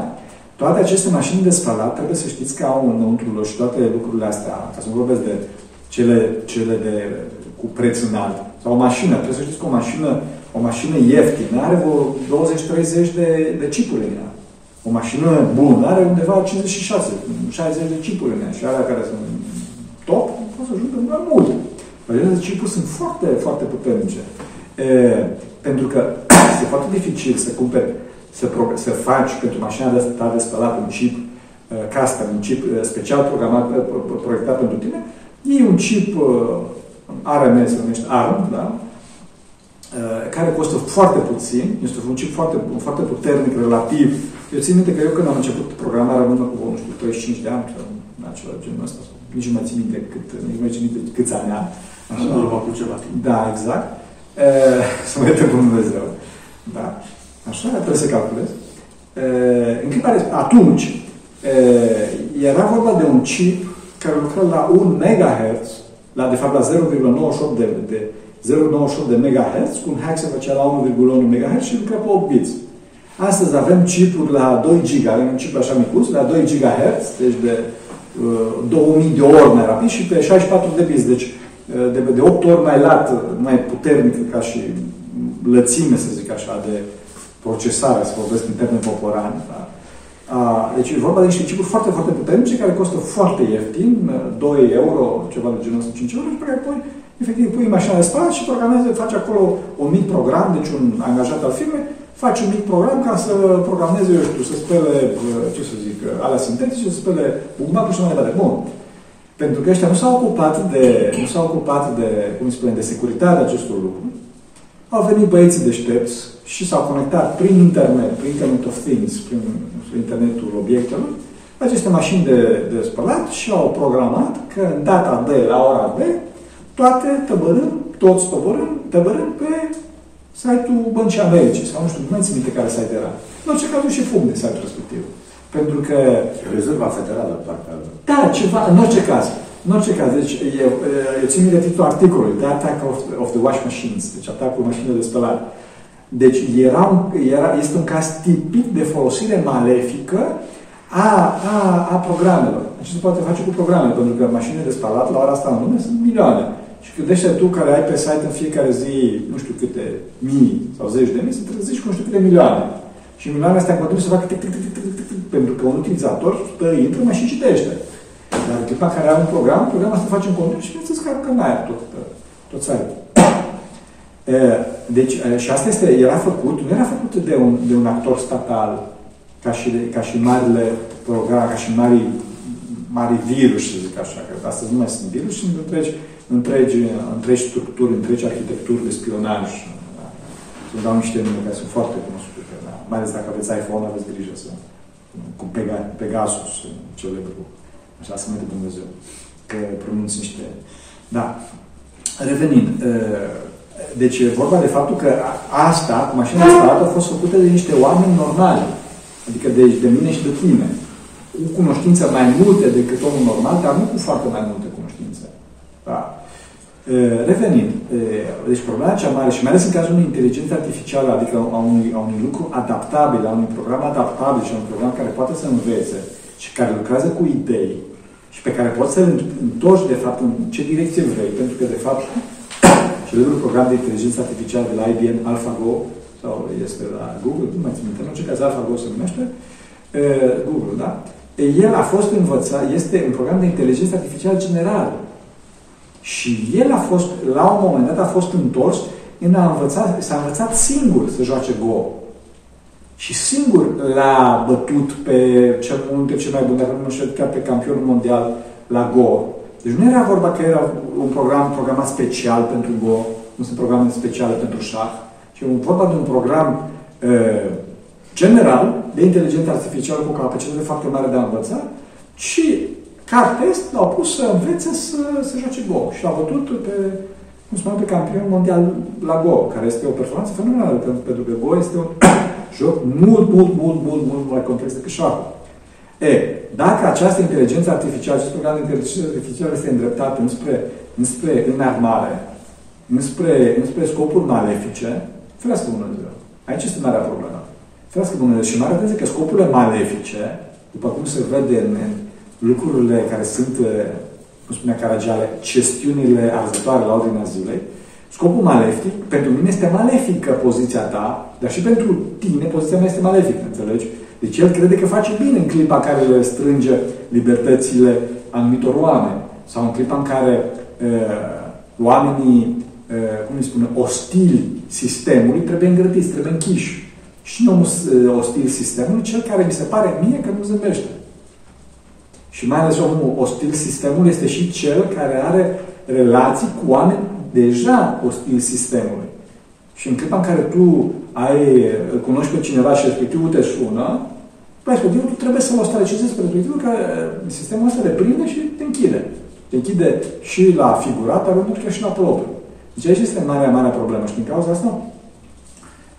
Toate aceste mașini de spălat trebuie să știți că au înăuntru lor și toate lucrurile astea, ca să nu vorbesc de cele, cele de, cu preț înalt. Sau o mașină, trebuie să știți că o mașină, o mașină ieftină are vreo 20-30 de, de chipuri în ea. O mașină bună are undeva 56, 60 de chipuri în ea și alea care sunt top, pot să ajungă mai mult. Aceste chipuri sunt foarte, foarte puternice. E, pentru că este foarte dificil să cumperi să, să faci pentru mașina de, ta de spălat un chip uh, custom, un chip uh, special programat, uh, proiectat pentru tine, e un chip uh, ARM, se numește ARM, da? Uh, care costă foarte puțin, este un chip foarte, foarte puternic relativ. Eu țin minte că eu când am început programarea în urmă cu, nu știu, 35 de ani, sau ceva genul ăsta, nici nu mai țin minte cât, nici nu mai țin minte câți ani am. Așa, în urmă cu ceva timp. Da, exact. Uh, să mă uită cu Dumnezeu. Da. Așa, trebuie să calculez. În care atunci era vorba de un chip care lucra la 1 MHz, la, de fapt la 0,98 de, de 0,98 de MHz, cu un hack se făcea la 1,1 MHz și lucra pe 8 bits. Astăzi avem chipuri la 2 GB, avem un chip așa micuț, la 2 GHz, deci de uh, 2000 de ori mai rapid și pe 64 de bits, deci uh, de, de 8 ori mai lat, mai puternic ca și lățime, să zic așa, de procesare, să vorbesc în termeni poporani. Da? Deci e vorba de niște chipuri foarte, foarte puternice care costă foarte ieftin, 2 euro, ceva de genul ăsta, 5 euro, și pe care apoi, efectiv, pui mașina de spălat și programezi, faci acolo un mic program, deci un angajat al firmei, face un mic program ca să programeze, eu știu, să spele, ce să zic, alea sintetice, să spele bumbacul și mai departe. Bun. Pentru că ăștia nu s-au ocupat de, nu s-au ocupat de, cum spune, de securitatea acestor lucruri. Au venit băieții deștepți și s-au conectat prin internet, prin Internet of Things, prin internetul obiectelor, aceste mașini de, de spălat și au programat că în data de la ora B, toate tăbărând, toți tăbărând, tăbărând pe site-ul Băncii Americii, sau nu știu, nu mai țin minte care site era. În orice caz și fum de site-ul respectiv. Pentru că... Rezerva Federală, parcă... Da, ceva, în orice caz. În orice caz, deci eu, eu țin minte titlul articolului, The Attack of, of the Wash Machines, deci atacul mașinilor de spălat. Deci era un, era, este un caz tipic de folosire malefică a, a, a programelor. Deci se poate face cu programele, pentru că mașinile de spălat la ora asta în lume sunt milioane. Și gândește tu care ai pe site în fiecare zi, nu știu câte mii sau zeci de mii, să trezești cu nu știu câte milioane. Și milioanele astea continuu să facă tic, tic, tic, tic, tic, tic, pentru că un utilizator stă, intră, mai și citește. Dar în clipa care are un program, programul asta face un continuu și bineînțeles că în aia tot, tot site deci, și asta este, era făcut, nu era făcut de un, de un actor statal, ca și, ca și marile programe, ca și mari, mari virus, să zic așa, că astăzi nu mai sunt virus, sunt întregi, întregi, întregi structuri, întregi arhitecturi de spionaj. Da? Să dau niște nume care sunt foarte cunoscute. Da? Mai ales dacă aveți iPhone, aveți grijă să cu Pegasus, celebru. Așa să mă Dumnezeu. Că pronunț niște... Da. Revenind, deci e vorba de faptul că asta, cu mașina spălată, a fost făcută de niște oameni normali. Adică de, de mine și de tine. Cu cunoștință mai multe decât omul normal, dar nu cu foarte mai multe cunoștințe. Da. Revenind, deci problema cea mare și mai ales în cazul unei inteligențe artificiale, adică a unui, a unui lucru adaptabil, a unui program adaptabil și a unui program care poate să învețe și care lucrează cu idei și pe care poți să-l întorci, de fapt, în ce direcție vrei, pentru că, de fapt, celebrul program de inteligență artificială de la IBM, AlphaGo, sau este la Google, nu mai țin minte, în orice caz AlphaGo se numește, Google, da? El a fost învățat, este un program de inteligență artificială generală. Și el a fost, la un moment dat, a fost întors în a învăța, s-a învățat singur să joace Go. Și singur l-a bătut pe cel unul dintre cei mai buni, dacă nu știu, chiar pe campionul mondial la Go. Deci nu era vorba că era un program programat special pentru Go, nu sunt programe speciale pentru șah, ci vorba de un program uh, general de inteligență artificială cu o capacitate foarte mare de a învăța și ca test l-au pus să învețe să, să joace Go. Și l-a bătut pe, cum spuneam, pe campion mondial la Go, care este o performanță fenomenală, pentru că Go este un joc mult, mult, mult, mult, mult mai complex decât șahul. E, dacă această inteligență artificială, acest program de inteligență artificială este îndreptat înspre, înspre înarmare, înspre, înspre scopuri malefice, ferească Dumnezeu. Aici este marea problemă. Ferească Dumnezeu. Și mai atenție că scopurile malefice, după cum se vede în, în lucrurile care sunt, eh, cum spunea Caragiale, chestiunile arzătoare la ordinea zilei, scopul malefic, pentru mine este malefică poziția ta, dar și pentru tine poziția mea este malefică, înțelegi? Deci el crede că face bine în clipa în care le strânge libertățile anumitor oameni sau în clipa în care uh, oamenii, uh, cum îi spune, ostili sistemului trebuie îngrădiți, trebuie închiși. Și nu ostil sistemului, cel care mi se pare mie că nu zâmbește. Și mai ales omul ostil sistemul este și cel care are relații cu oameni deja ostil sistemului. Și în clipa în care tu ai, îl cunoști pe cineva și respectivul te sună, respectivul tu trebuie să-l ostracizezi pe respectivul că uh, sistemul ăsta te prinde și te închide. Te închide și la figurat, dar nu chiar și la propriu. Deci aici este marea, marea problemă. Și din cauza asta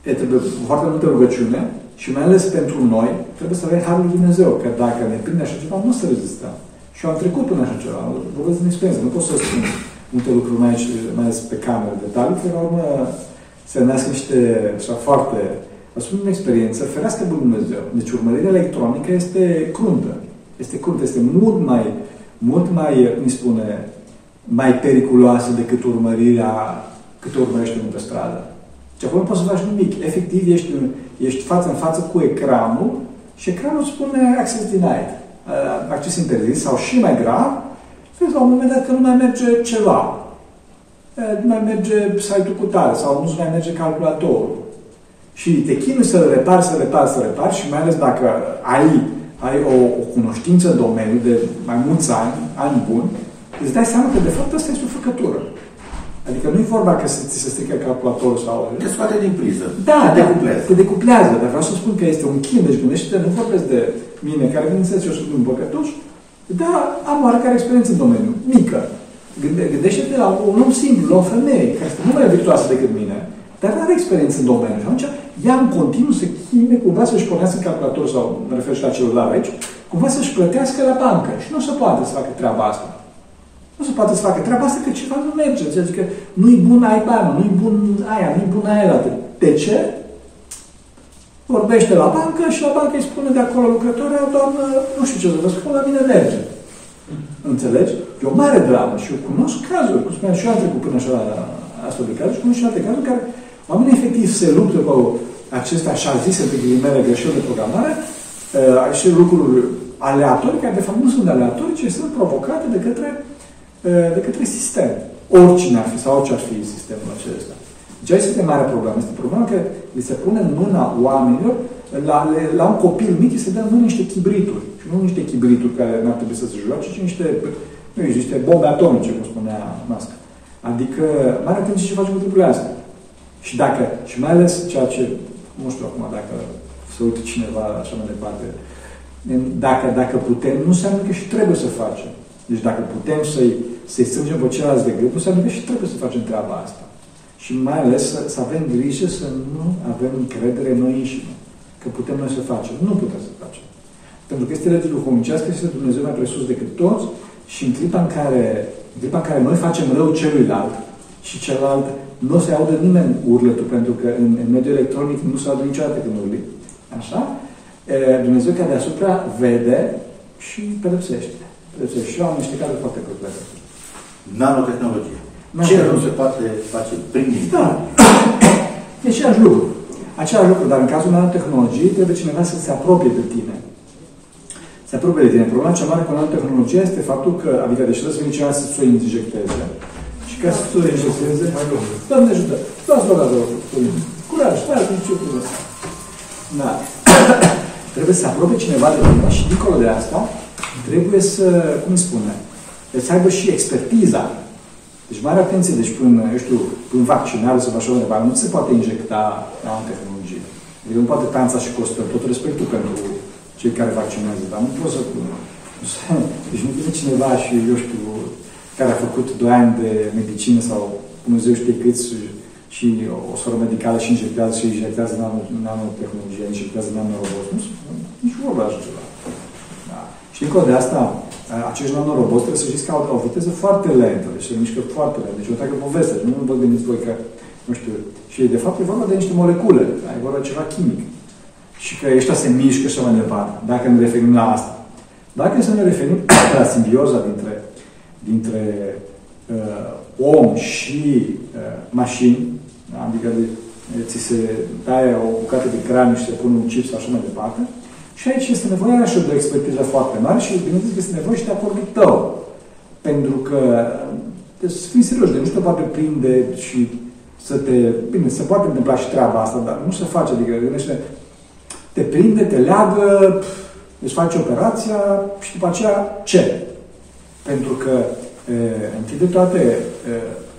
e, trebuie foarte multă rugăciune și mai ales pentru noi, trebuie să avem Harul Lui Dumnezeu, că dacă ne prinde așa ceva, nu se rezistăm. Și eu am trecut până așa ceva, vorbesc din experiență, nu pot să spun multe lucruri mai, mai ales pe cameră, detalii, că la urmă se nasc niște, așa, foarte, vă spun din experiență, ferească Bunul Dumnezeu. Deci urmărirea electronică este cruntă. Este cruntă, este mult mai, mult mai, cum spune, mai periculoasă decât urmărirea cât urmărește unul pe stradă. Și acolo nu poți să faci nimic. Efectiv, ești, ești față în față cu ecranul și ecranul spune access denied. Uh, acces interzis sau și mai grav, vezi la un moment dat că nu mai merge ceva. Uh, nu mai merge site-ul cu tare sau nu mai merge calculatorul. Și te chinui să repari, să repari, să repari și mai ales dacă ai, ai o, o cunoștință în domeniu de mai mulți ani, ani buni, îți dai seama că de fapt asta este o făcătură. Adică nu e vorba că se, ți se strică calculatorul sau... Te scoate din priză. Da, te decuplează. Te decuplează, dar vreau să spun că este un chin. Deci gândește nu vorbesc de mine, care bineînțeles eu sunt un păcătoș, dar am oarecare experiență în domeniu, mică. Gânde, gândește-te la un om simplu, la o femeie, care este mult mai virtuoasă decât mine, dar nu are experiență în domeniu. Și atunci ea în continuu se chime cumva să-și pornească calculator sau mă refer și la celular aici, cumva să-și plătească la bancă. Și nu se poate să facă treaba asta. Nu se poate să facă treaba asta că ceva nu merge. Adică nu-i bun ai bani, nu-i bun aia, nu-i bun aia. De ce? Vorbește la bancă și la bancă îi spune de acolo lucrătoarea, doamnă, nu știu ce să vă spun, la mine merge. Înțelegi? E o mare dramă și eu cunosc cazuri, cum spuneam și eu am trecut până așa astfel de cazuri, și cunosc și alte cazuri care oamenii efectiv se luptă cu acestea așa zise, pe ghilimele, greșeli de programare, uh, și lucruri aleatorii, care de fapt nu sunt aleatorii, ci sunt provocate de către de către sistem. Oricine ar fi sau orice ar fi sistemul acesta. Deci aici este mare problemă. Este problema că li se pune în mâna oamenilor, la, la un copil mic se dă în mână niște chibrituri. Și nu niște chibrituri care n-ar trebui să se joace, ci niște, nu știu, niște bombe atomice, cum spunea Musk. Adică, mai atenție ce facem cu lucrurile astea. Și dacă, și mai ales ceea ce, nu știu acum dacă să uite cineva așa mai departe, dacă, dacă putem, nu înseamnă că și trebuie să facem. Deci dacă putem să-i, să strângem pe ceilalți de grup, înseamnă că și trebuie să facem treaba asta. Și mai ales să, să avem grijă să nu avem încredere în noi înșine. că putem noi să facem. Nu putem să facem. Pentru că este legea duhovnicească, este Dumnezeu mai presus decât toți și în clipa în care, în clipa în care noi facem rău celuilalt și celălalt nu se audă nimeni urlătul, pentru că în, în mediul electronic nu se aude niciodată când urli. Așa? Dumnezeu care deasupra vede și pedepsește. Pedepsește. Și eu am niște cazuri foarte concrete. Nanotehnologie. Ce nu se poate face prin Da. E același lucru. Același lucru, dar în cazul nanotehnologiei trebuie cineva să se apropie de tine. Se apropie de tine. Problema cea mare cu nanotehnologia este faptul că, adică deși trebuie să vină cineva să o injecteze, și ca să o injecteze, Doamne ajută, dați vă la Curaj, stai, nu știu cum Da. trebuie să apropie cineva de tine și dincolo de asta, trebuie să, cum spune, să aibă și expertiza deci mare atenție, deci până, eu știu, până vaccinare sau așa undeva, nu se poate injecta nanotehnologie. Adică nu poate tanța și costă, tot respectul pentru cei care vaccinează, dar nu poți să... Deci nu vine cineva și, eu știu, care a făcut 2 ani de medicină sau Dumnezeu știe câți și o soră medicală și injectează și injectează nanotehnologie, injectează nanorobot. Nu, nici vorba așa ceva. Da. Și dincolo de asta, acești nanoroboți trebuie să știți că au o viteză foarte lentă, deci se mișcă foarte lent. Deci o întreagă poveste, nu vă gândiți voi că, nu știu, și de fapt e vorba de niște molecule, da? e vorba de ceva chimic. Și că ăștia se mișcă și mai departe, dacă ne referim la asta. Dacă să ne referim la simbioza dintre, dintre uh, om și uh, mașini, da? adică de, ți se taie o bucată de craniu și se pune un chip sau așa mai departe, și aici este nevoie și de o expertiză foarte mare și bineînțeles că este nevoie și de acordul tău. Pentru că, deci, să fii serios, de nu te poate prinde și să te... Bine, se poate întâmpla și treaba asta, dar nu se face. Adică, gândește, te prinde, te leagă, îți face operația și după aceea ce? Pentru că, e, întâi de toate, e,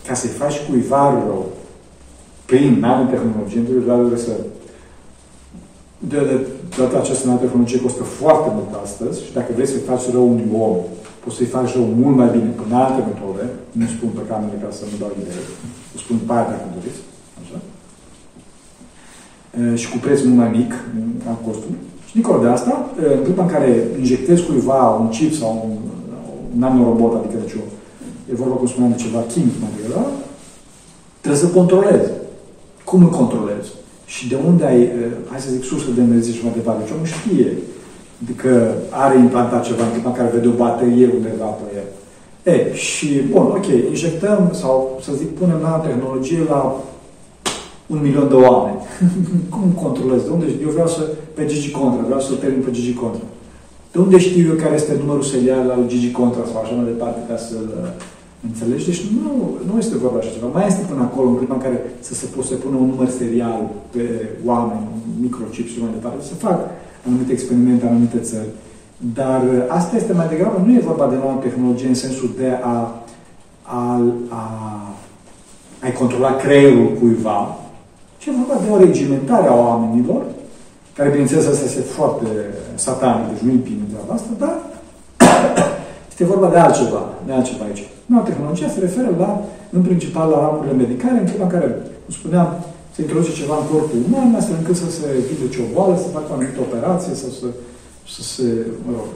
ca să-i faci cuiva rău, prin nanotehnologie, trebuie să de, de toată această nanotehnologie costă foarte mult astăzi și dacă vrei să-i faci rău unui om, poți să-i faci rău mult mai bine prin alte metode, nu spun pe camere ca să nu dau idee, o spun pe aia dacă doriți, așa, e, și cu preț mult mai mic ca costul. Și dincolo de asta, în clipa în care injectezi cuiva un chip sau un, un nanorobot, adică deci o, e vorba, cum spuneam, de ceva chimic mai degrabă, trebuie să controlezi. Cum îl controlezi? Și de unde ai, eh, hai să zic, sursă de energie și mai departe. Și omul știe că are implantat ceva în clipa care vede o baterie undeva pe el. E, și, bun, ok, injectăm sau, să zic, punem la tehnologie la un milion de oameni. Cum controlez? De unde Eu vreau să, pe Gigi Contra, vreau să-l termin pe Gigi Contra. De unde știu eu care este numărul serial al Gigi Contra sau așa mai departe ca să-l Înțelegi? Deci nu, nu este vorba așa ceva. Mai este până acolo, în clipa în care să se poate pune un număr serial pe oameni, microchip și mai departe. Se fac anumite experimente în anumite țări. Dar asta este mai degrabă, nu e vorba de nouă tehnologie în sensul de a, a, a, a controla creierul cuiva, ci e vorba de o regimentare a oamenilor, care, bineînțeles, asta este foarte satanic, deci nu-i bine treaba asta, dar este vorba de altceva, de altceva aici. Noua tehnologie se referă la, în principal la ramurile medicale, în clipa în care, cum spuneam, se introduce ceva în corpul uman, astfel încât să se vindece o boală, să facă o anumită operație, sau să, să se, mă rog,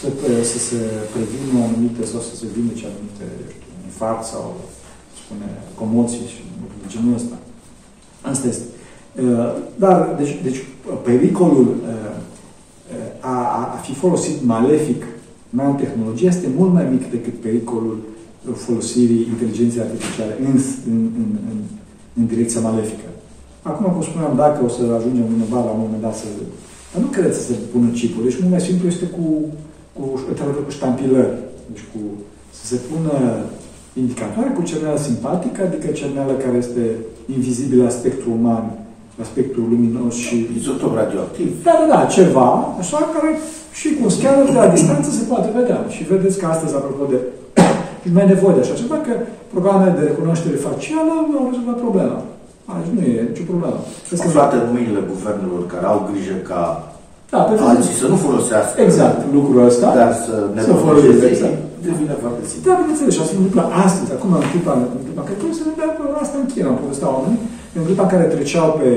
să, să se prevină anumite, sau să se vindece anumite, știu, infarct sau, spune, comoții și genul ăsta. Asta este. Dar, deci, deci pericolul a, a fi folosit malefic nanotehnologia este mult mai mic decât pericolul folosirii inteligenței artificiale în, în, în, în, în direcția malefică. Acum, cum spuneam, dacă o să ajungem undeva la un moment dat să... Dar nu cred să se pună chipul. Deci, mult mai simplu este cu, cu, cu ștampilări. Deci, cu, să se pună indicatoare cu cerneală simpatică, adică cerneală care este invizibilă la spectru uman aspectul luminos și... Izotop radioactiv. Da, da, da, ceva, așa, care și cu un scanner de la distanță se poate vedea. Și vedeți că astăzi, apropo de... nu mai nevoie de așa ceva, că programele de recunoaștere facială au rezolvat problema. Aici nu e nicio problemă. Aflate în mâinile guvernelor care au grijă ca da, pe alții să nu folosească exact lucrul ăsta, dar să ne să folosească, exact. devine foarte simplu. Da, bineînțeles, și asta se întâmplă astăzi, acum în clipa, în clipa, că trebuie să ne dea asta în China, am povestea oamenii, în clipa în care treceau pe,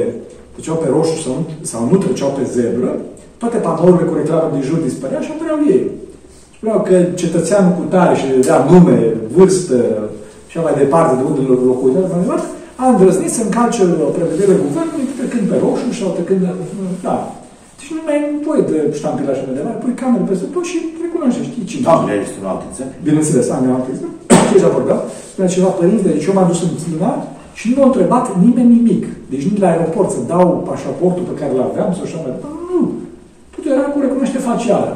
treceau pe roșu sau, sau nu treceau pe zebră, toate panourile cu reclamă de jur dispăreau și apăreau ei. Spuneau că cetățeanul cu tare și dea nume, vârstă și mai departe de unde locuia, mai departe, a îndrăznit să încalce o prevedere guvernului trecând pe roșu sau trecând... Da. Deci nu mai ai nevoie de ștampilaj de mai pui camere peste tot și recunoaște, știi cine. Anglia este un alt exemplu. Bineînțeles, Anglia un alt exemplu. Ce deja vorbeam? Spunea ceva părinte, deci eu m-am dus în China și nu m-a întrebat nimeni nimic. Deci nici la aeroport să dau pașaportul pe care l aveam sau așa mai departe. Nu. Totul era cu recunoaște facială.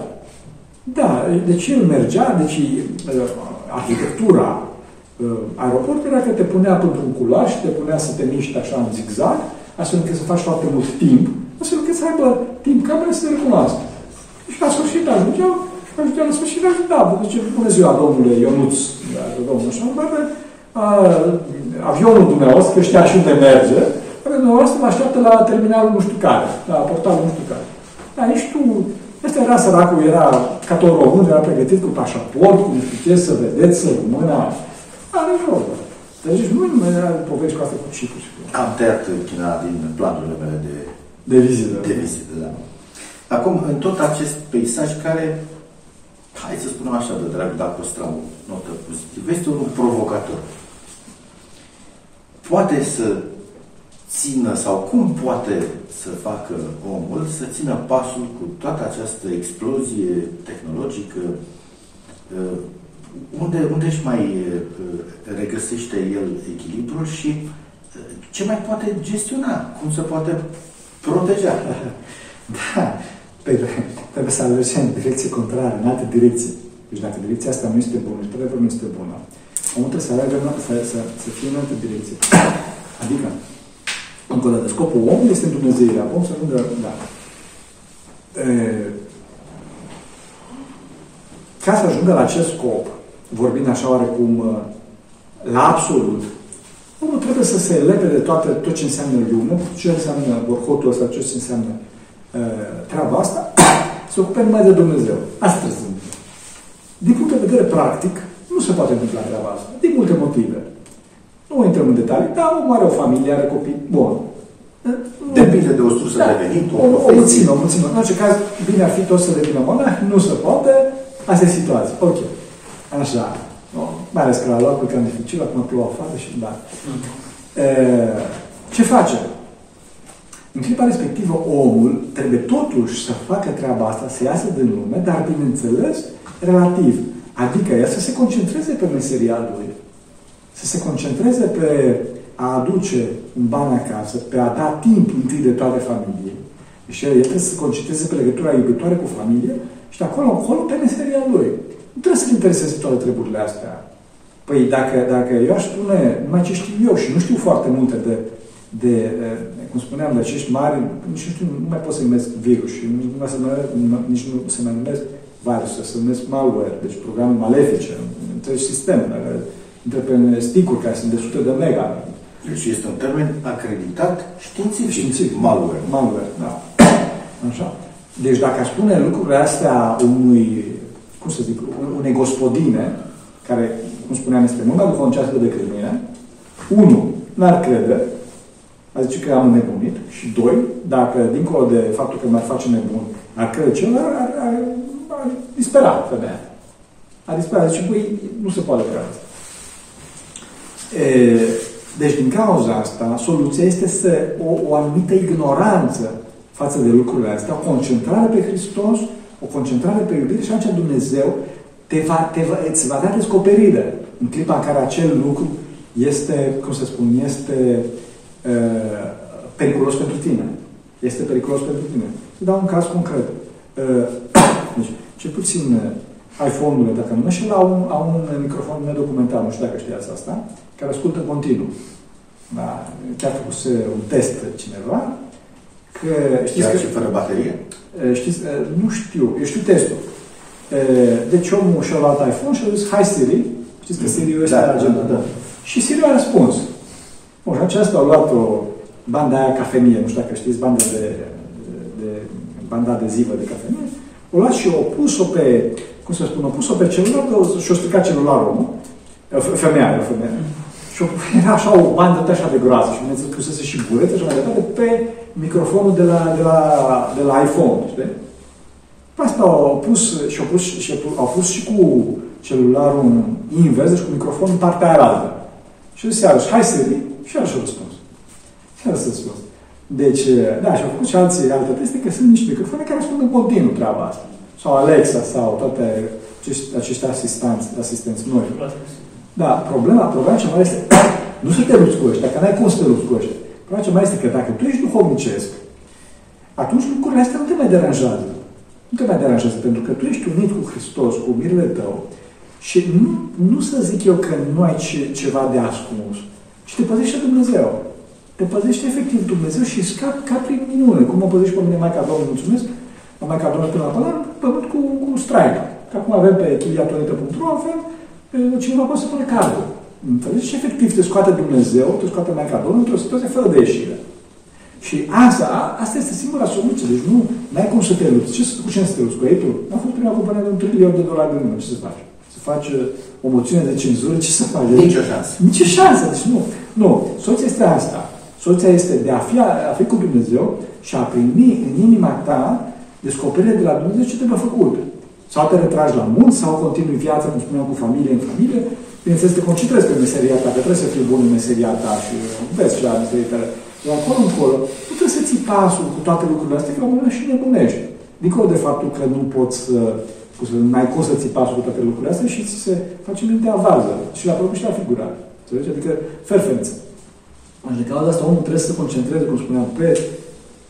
Da, deci el mergea, deci uh, arhitectura uh, aeroportului era că te punea într-un culoar și te punea să te miști așa în zigzag, astfel încât să faci foarte mult timp, astfel încât să aibă timp camera să te recunoască. Și la sfârșit ajungeau, ajungeau la sfârșit, da, zice, bună ziua, domnule Ionuț, da, domnul așa, avionul dumneavoastră, că știa și unde merge, care dumneavoastră mă așteaptă la terminalul nu știu care, la portalul nu știu care. Dar nici tu, ăsta era săracul, era ca tot român, era pregătit cu pașaport, cu nu știu ce, să vedeți, să rămână. Are vorbă. Deci nu era povești cu asta cu Cipru. Am tăiat China din planurile mele de, de vizită. De vizită, da. Acum, în tot acest peisaj care, hai să spunem așa, de drag, dacă păstra o notă pozitivă, este unul provocator poate să țină sau cum poate să facă omul să țină pasul cu toată această explozie tehnologică uh, unde, unde își mai uh, regăsește el echilibrul și uh, ce mai poate gestiona, cum se poate proteja. Da, păi, trebuie să alergem în direcție contrară, în altă direcție. Deci dacă direcția asta nu este bună și nu este bună, Omul trebuie să aleagă, să, să, să fie în altă direcție. Adică, încă o dată, scopul omului este Dumnezeirea. Om să ajungă, da. E, ca să ajungă la acest scop, vorbind așa oarecum la absolut, omul trebuie să se lepe de toate, tot ce înseamnă lume, ce înseamnă borhotul ăsta, ce înseamnă e, treaba asta, să ocupe numai de Dumnezeu. Asta trebuie să Din punct de vedere practic, nu se poate întâmpla treaba asta. Din multe motive. Nu intrăm în detalii, dar omul are o familie, are copii. Bun. Depinde de o sursă da. de venit, o, o mulțime, o mulțime. În orice caz, bine ar fi tot să devină monah, nu se poate. Asta e situația. Ok. Așa. No. Mai ales că la locul cam dificil, acum plouă afară și da. Mm. E, ce face? În clipa respectivă, omul trebuie totuși să facă treaba asta, să iasă din lume, dar, bineînțeles, relativ. Adică el să se concentreze pe meseria lui, să se concentreze pe a aduce un ban acasă, pe a da timp întâi de toate familiei. Și el trebuie să se concentreze pe legătura iubitoare cu familie și de acolo acolo pe meseria lui. Nu trebuie să-l intereseze toate treburile astea. Păi dacă, dacă eu aș spune numai ce știu eu și nu știu foarte multe de, de, de cum spuneam, de acești mari, nici nu știu, nu mai pot să numesc virus și nu, nu, nu, nici nu se mai numesc virus, se numesc malware, deci programe malefice, întregi sisteme, intră pe sticuri care sunt de sute de mega. Deci este un termen acreditat științific. Științific. Malware. Malware, da. Așa. Deci dacă aș spune lucrurile astea unui, cum să zic, unei gospodine, care, cum spuneam, este mult mai duhovnicească decât mine, unu, n-ar crede, a zice că am nebunit, și doi, dacă, dincolo de faptul că m-ar face nebun, ar crede ceva, ar, ar, a disperat femeia. A disperat. Deci, băi, nu se poate treaba asta. Deci, din cauza asta, soluția este să o, o anumită ignoranță față de lucrurile astea, o concentrare pe Hristos, o concentrare pe iubire și atunci Dumnezeu te va, te va, îți va da descoperire în clipa în care acel lucru este, cum să spun, este uh, periculos pentru tine. Este periculos pentru tine. Să dau un caz concret. Uh, deci, cel puțin uh, iPhone-urile, dacă nu și au un, au un microfon nedocumentat, nu știu dacă știați asta, care ascultă continuu. Da? Chiar făcuse un test cineva, că știți Chiar că, și fără baterie? Uh, știți, uh, nu știu, eu știu testul. Deci omul și-a luat iPhone și a zis, hai Siri, știți că mhm. Siri este da, agenda, da, da. Și Siri a răspuns. Bun, și aceasta a luat o banda aia cafenie, nu știu dacă știți, banda de, de, de banda adezivă de cafenie, o luat și o pus-o pe, cum să spun, o pus-o pe celular și o stricat celularul, nu? Femeia, o femeie. Și și era așa o bandă așa de groază și Dumnezeu pusese și burete și mai departe pe microfonul de la, de la, de la iPhone, știi? Pe asta au pus și au pus, și au pus și cu celularul invers, deci cu microfonul în partea aia Și zis iarăși, hai Siri, și iarăși a răspuns. Și iarăși a răspuns. Deci, da, și au făcut și alții alte teste, că sunt niște microfoane care răspund în continuu treaba asta. Sau Alexa, sau toate acești, acești asistenți, asistenți noi. Da, problema, problema ce mai este, nu să te lupți cu ăștia, că n-ai cum să te lupți cu ăștia. Problema ce mai este că dacă tu ești duhovnicesc, atunci lucrurile astea nu te mai deranjează. Nu te mai deranjează, pentru că tu ești unit cu Hristos, cu mirele tău, și nu, nu să zic eu că nu ai ce, ceva de ascuns, ci te păzește Dumnezeu. Te păzește efectiv Dumnezeu și scap ca prin minune. Cum mă păzești pe mine Maica Domnului, mulțumesc, Maica Domnului până la până, pământ cu, cu strike. Că acum avem pe chiliatorită.ro, avem cineva poate să pune cardul. Înțelegi? Și efectiv te scoate Dumnezeu, te scoate Maica Domnului într-o situație fără de ieșire. Și asta, asta este singura soluție. Deci nu ai cum să te lupți. Ce, cu cine să te lupți? Cu ei tu? Am fost prima companie de un trilion de dolari de mână. Ce să faci? Să faci uh, o moțiune de cenzură? Ce să faci? Nici o șansă. Nici o șansă. Deci nu. Nu. Soluția este asta. Soluția este de a fi, a fi cu Dumnezeu și a primi în inima ta descoperire de la Dumnezeu ce trebuie făcut. Sau te retragi la munți, sau continui viața, cum spuneam, cu familie în familie. Bineînțeles, te concentrezi pe meseria ta, că trebuie să fii bun în meseria ta și vezi ce la meseria ta. Dar acolo încolo, nu trebuie să ții pasul cu toate lucrurile astea, că la un moment și nebunești. Dincolo de faptul că nu poți să, n-ai cum să ții pasul cu toate lucrurile astea și ți se face mintea varză. Și la propriu și la figurat. Înțelegi? Adică ferfență. În cauza asta omul trebuie să se concentreze, cum spuneam, pe,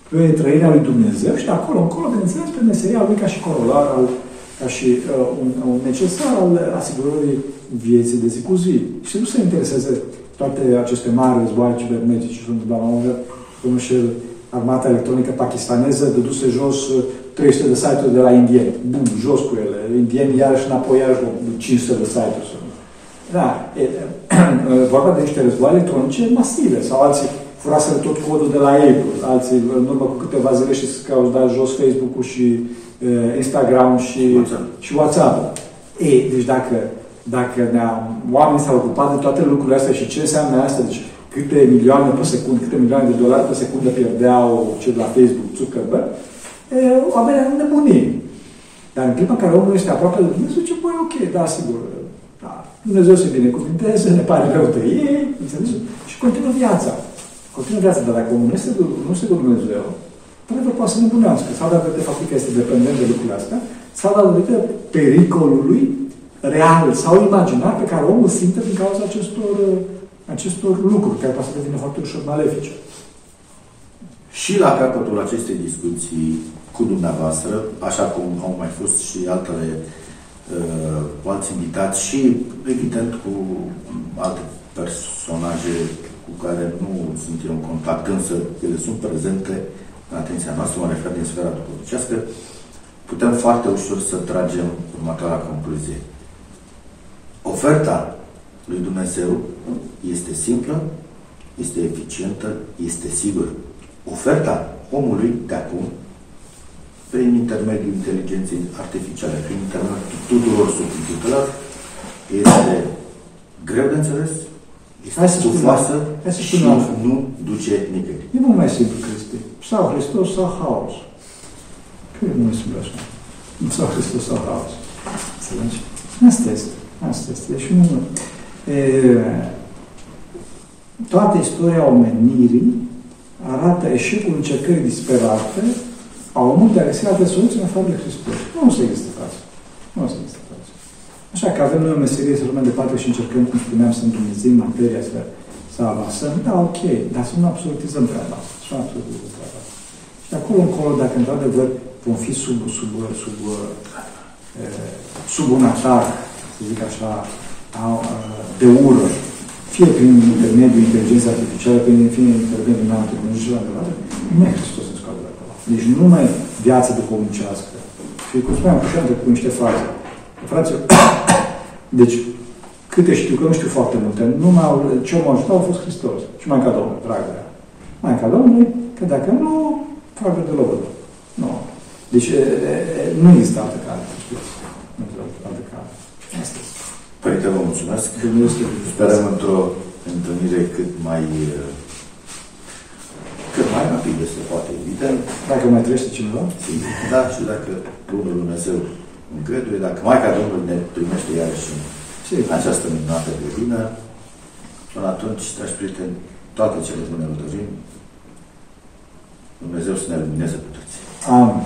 pe trăirea lui Dumnezeu și de acolo încolo, bineînțeles, pe meseria lui ca și corolar al ca și uh, un, un necesar al asigurării vieții de zi cu zi. Și nu se intereseze toate aceste mari războaie cibernetice și sunt la un moment și armata electronică pakistaneză dăduse jos 300 uh, de site-uri de la indieni. Bun, jos cu ele. Indieni iarăși înapoi iarăși 500 de site-uri. Da, e, vorba de niște războaie electronice masive sau alții furaseră tot codul de la Apple, alții în urmă cu câteva zile și că au dat jos Facebook-ul și uh, Instagram și WhatsApp. Și WhatsApp. Ei, deci dacă, dacă oamenii s-au ocupat de toate lucrurile astea și ce înseamnă asta, deci câte milioane pe secundă, câte milioane de dolari pe secundă pierdeau cei de la Facebook, Zuckerberg, oamenii au nebunit. Dar în clipa în care omul este aproape de Dumnezeu, zice, băi, ok, da, sigur, da, Dumnezeu se binecuvinteze, ne pare rău de ei, înțelegi? Și continuă viața. Continuă viața, dar dacă omul nu este, nu este cu Dumnezeu, într poate să nebunească. Sau de faptul că este dependent de lucrurile astea, sau datorită pericolului real sau imaginar pe care omul simte din cauza acestor, acestor lucruri, care poate să devină foarte ușor malefice. Și la capătul acestei discuții cu dumneavoastră, așa cum au mai fost și altele uh, cu alți invitați și, evident, cu alte personaje cu care nu sunt eu în contact, însă ele sunt prezente în atenția noastră, mă refer din sfera duhovnicească, putem foarte ușor să tragem următoarea concluzie. Oferta lui Dumnezeu este simplă, este eficientă, este sigură. Oferta omului de acum, prin intermediul inteligenței artificiale, prin intermediul tuturor substitutelor, este greu de înțeles, este Hai să stufoasă Hai să și nu duce nicăieri. E mult mai simplu, Cristi. Sau Hristos sau haos. Că e mult simplu așa. Sau Hristos sau haos. Înțelegi? Asta este. Asta este. Deci nu... E, toată istoria omenirii arată eșecul încercării disperate a omului de a găsi alte soluții în afară de Hristos. Nu o să existe față. Nu o să existe față. Așa că avem noi o meserie să rămânem departe și încercăm, cum spuneam, să îndumnezim materia, să, să avansăm. Da, ok, dar să nu absolutizăm treaba asta. Să nu absolutizăm treaba asta. Și de acolo încolo, dacă într-adevăr vom fi sub, sub, sub, sub, sub un atac, să zic așa, de ură, fie prin intermediul inteligenței artificiale, prin fine intermediul în alte tehnologii și la numai Hristos se scoate de acolo. Deci nu numai viața duhovnicească. Și cum spuneam, și cu niște fraze. Fraților, deci, câte știu, că nu știu foarte multe, numai ce m-a ajutat a fost Hristos. Și mai ca Domnul, dragă. Mai ca Domnului, că dacă nu, foarte de lobă. Nu. Deci, e, e, nu există altă cale, știți. Nu există altă cale. Asta este. Părinte, vă mulțumesc. Sperăm într-o într întâlnire cât mai uh, cât mai rapidă se poate, evident. Dacă mai trăiește cineva? Sigur. Da, și dacă Bunul Dumnezeu îngăduie, dacă Maica Domnului ne primește iarăși în Sigur. această minunată grădină, până atunci, dragi prieteni, toate cele bune vă dorim. Dumnezeu să ne lumineze pe toți. Amin.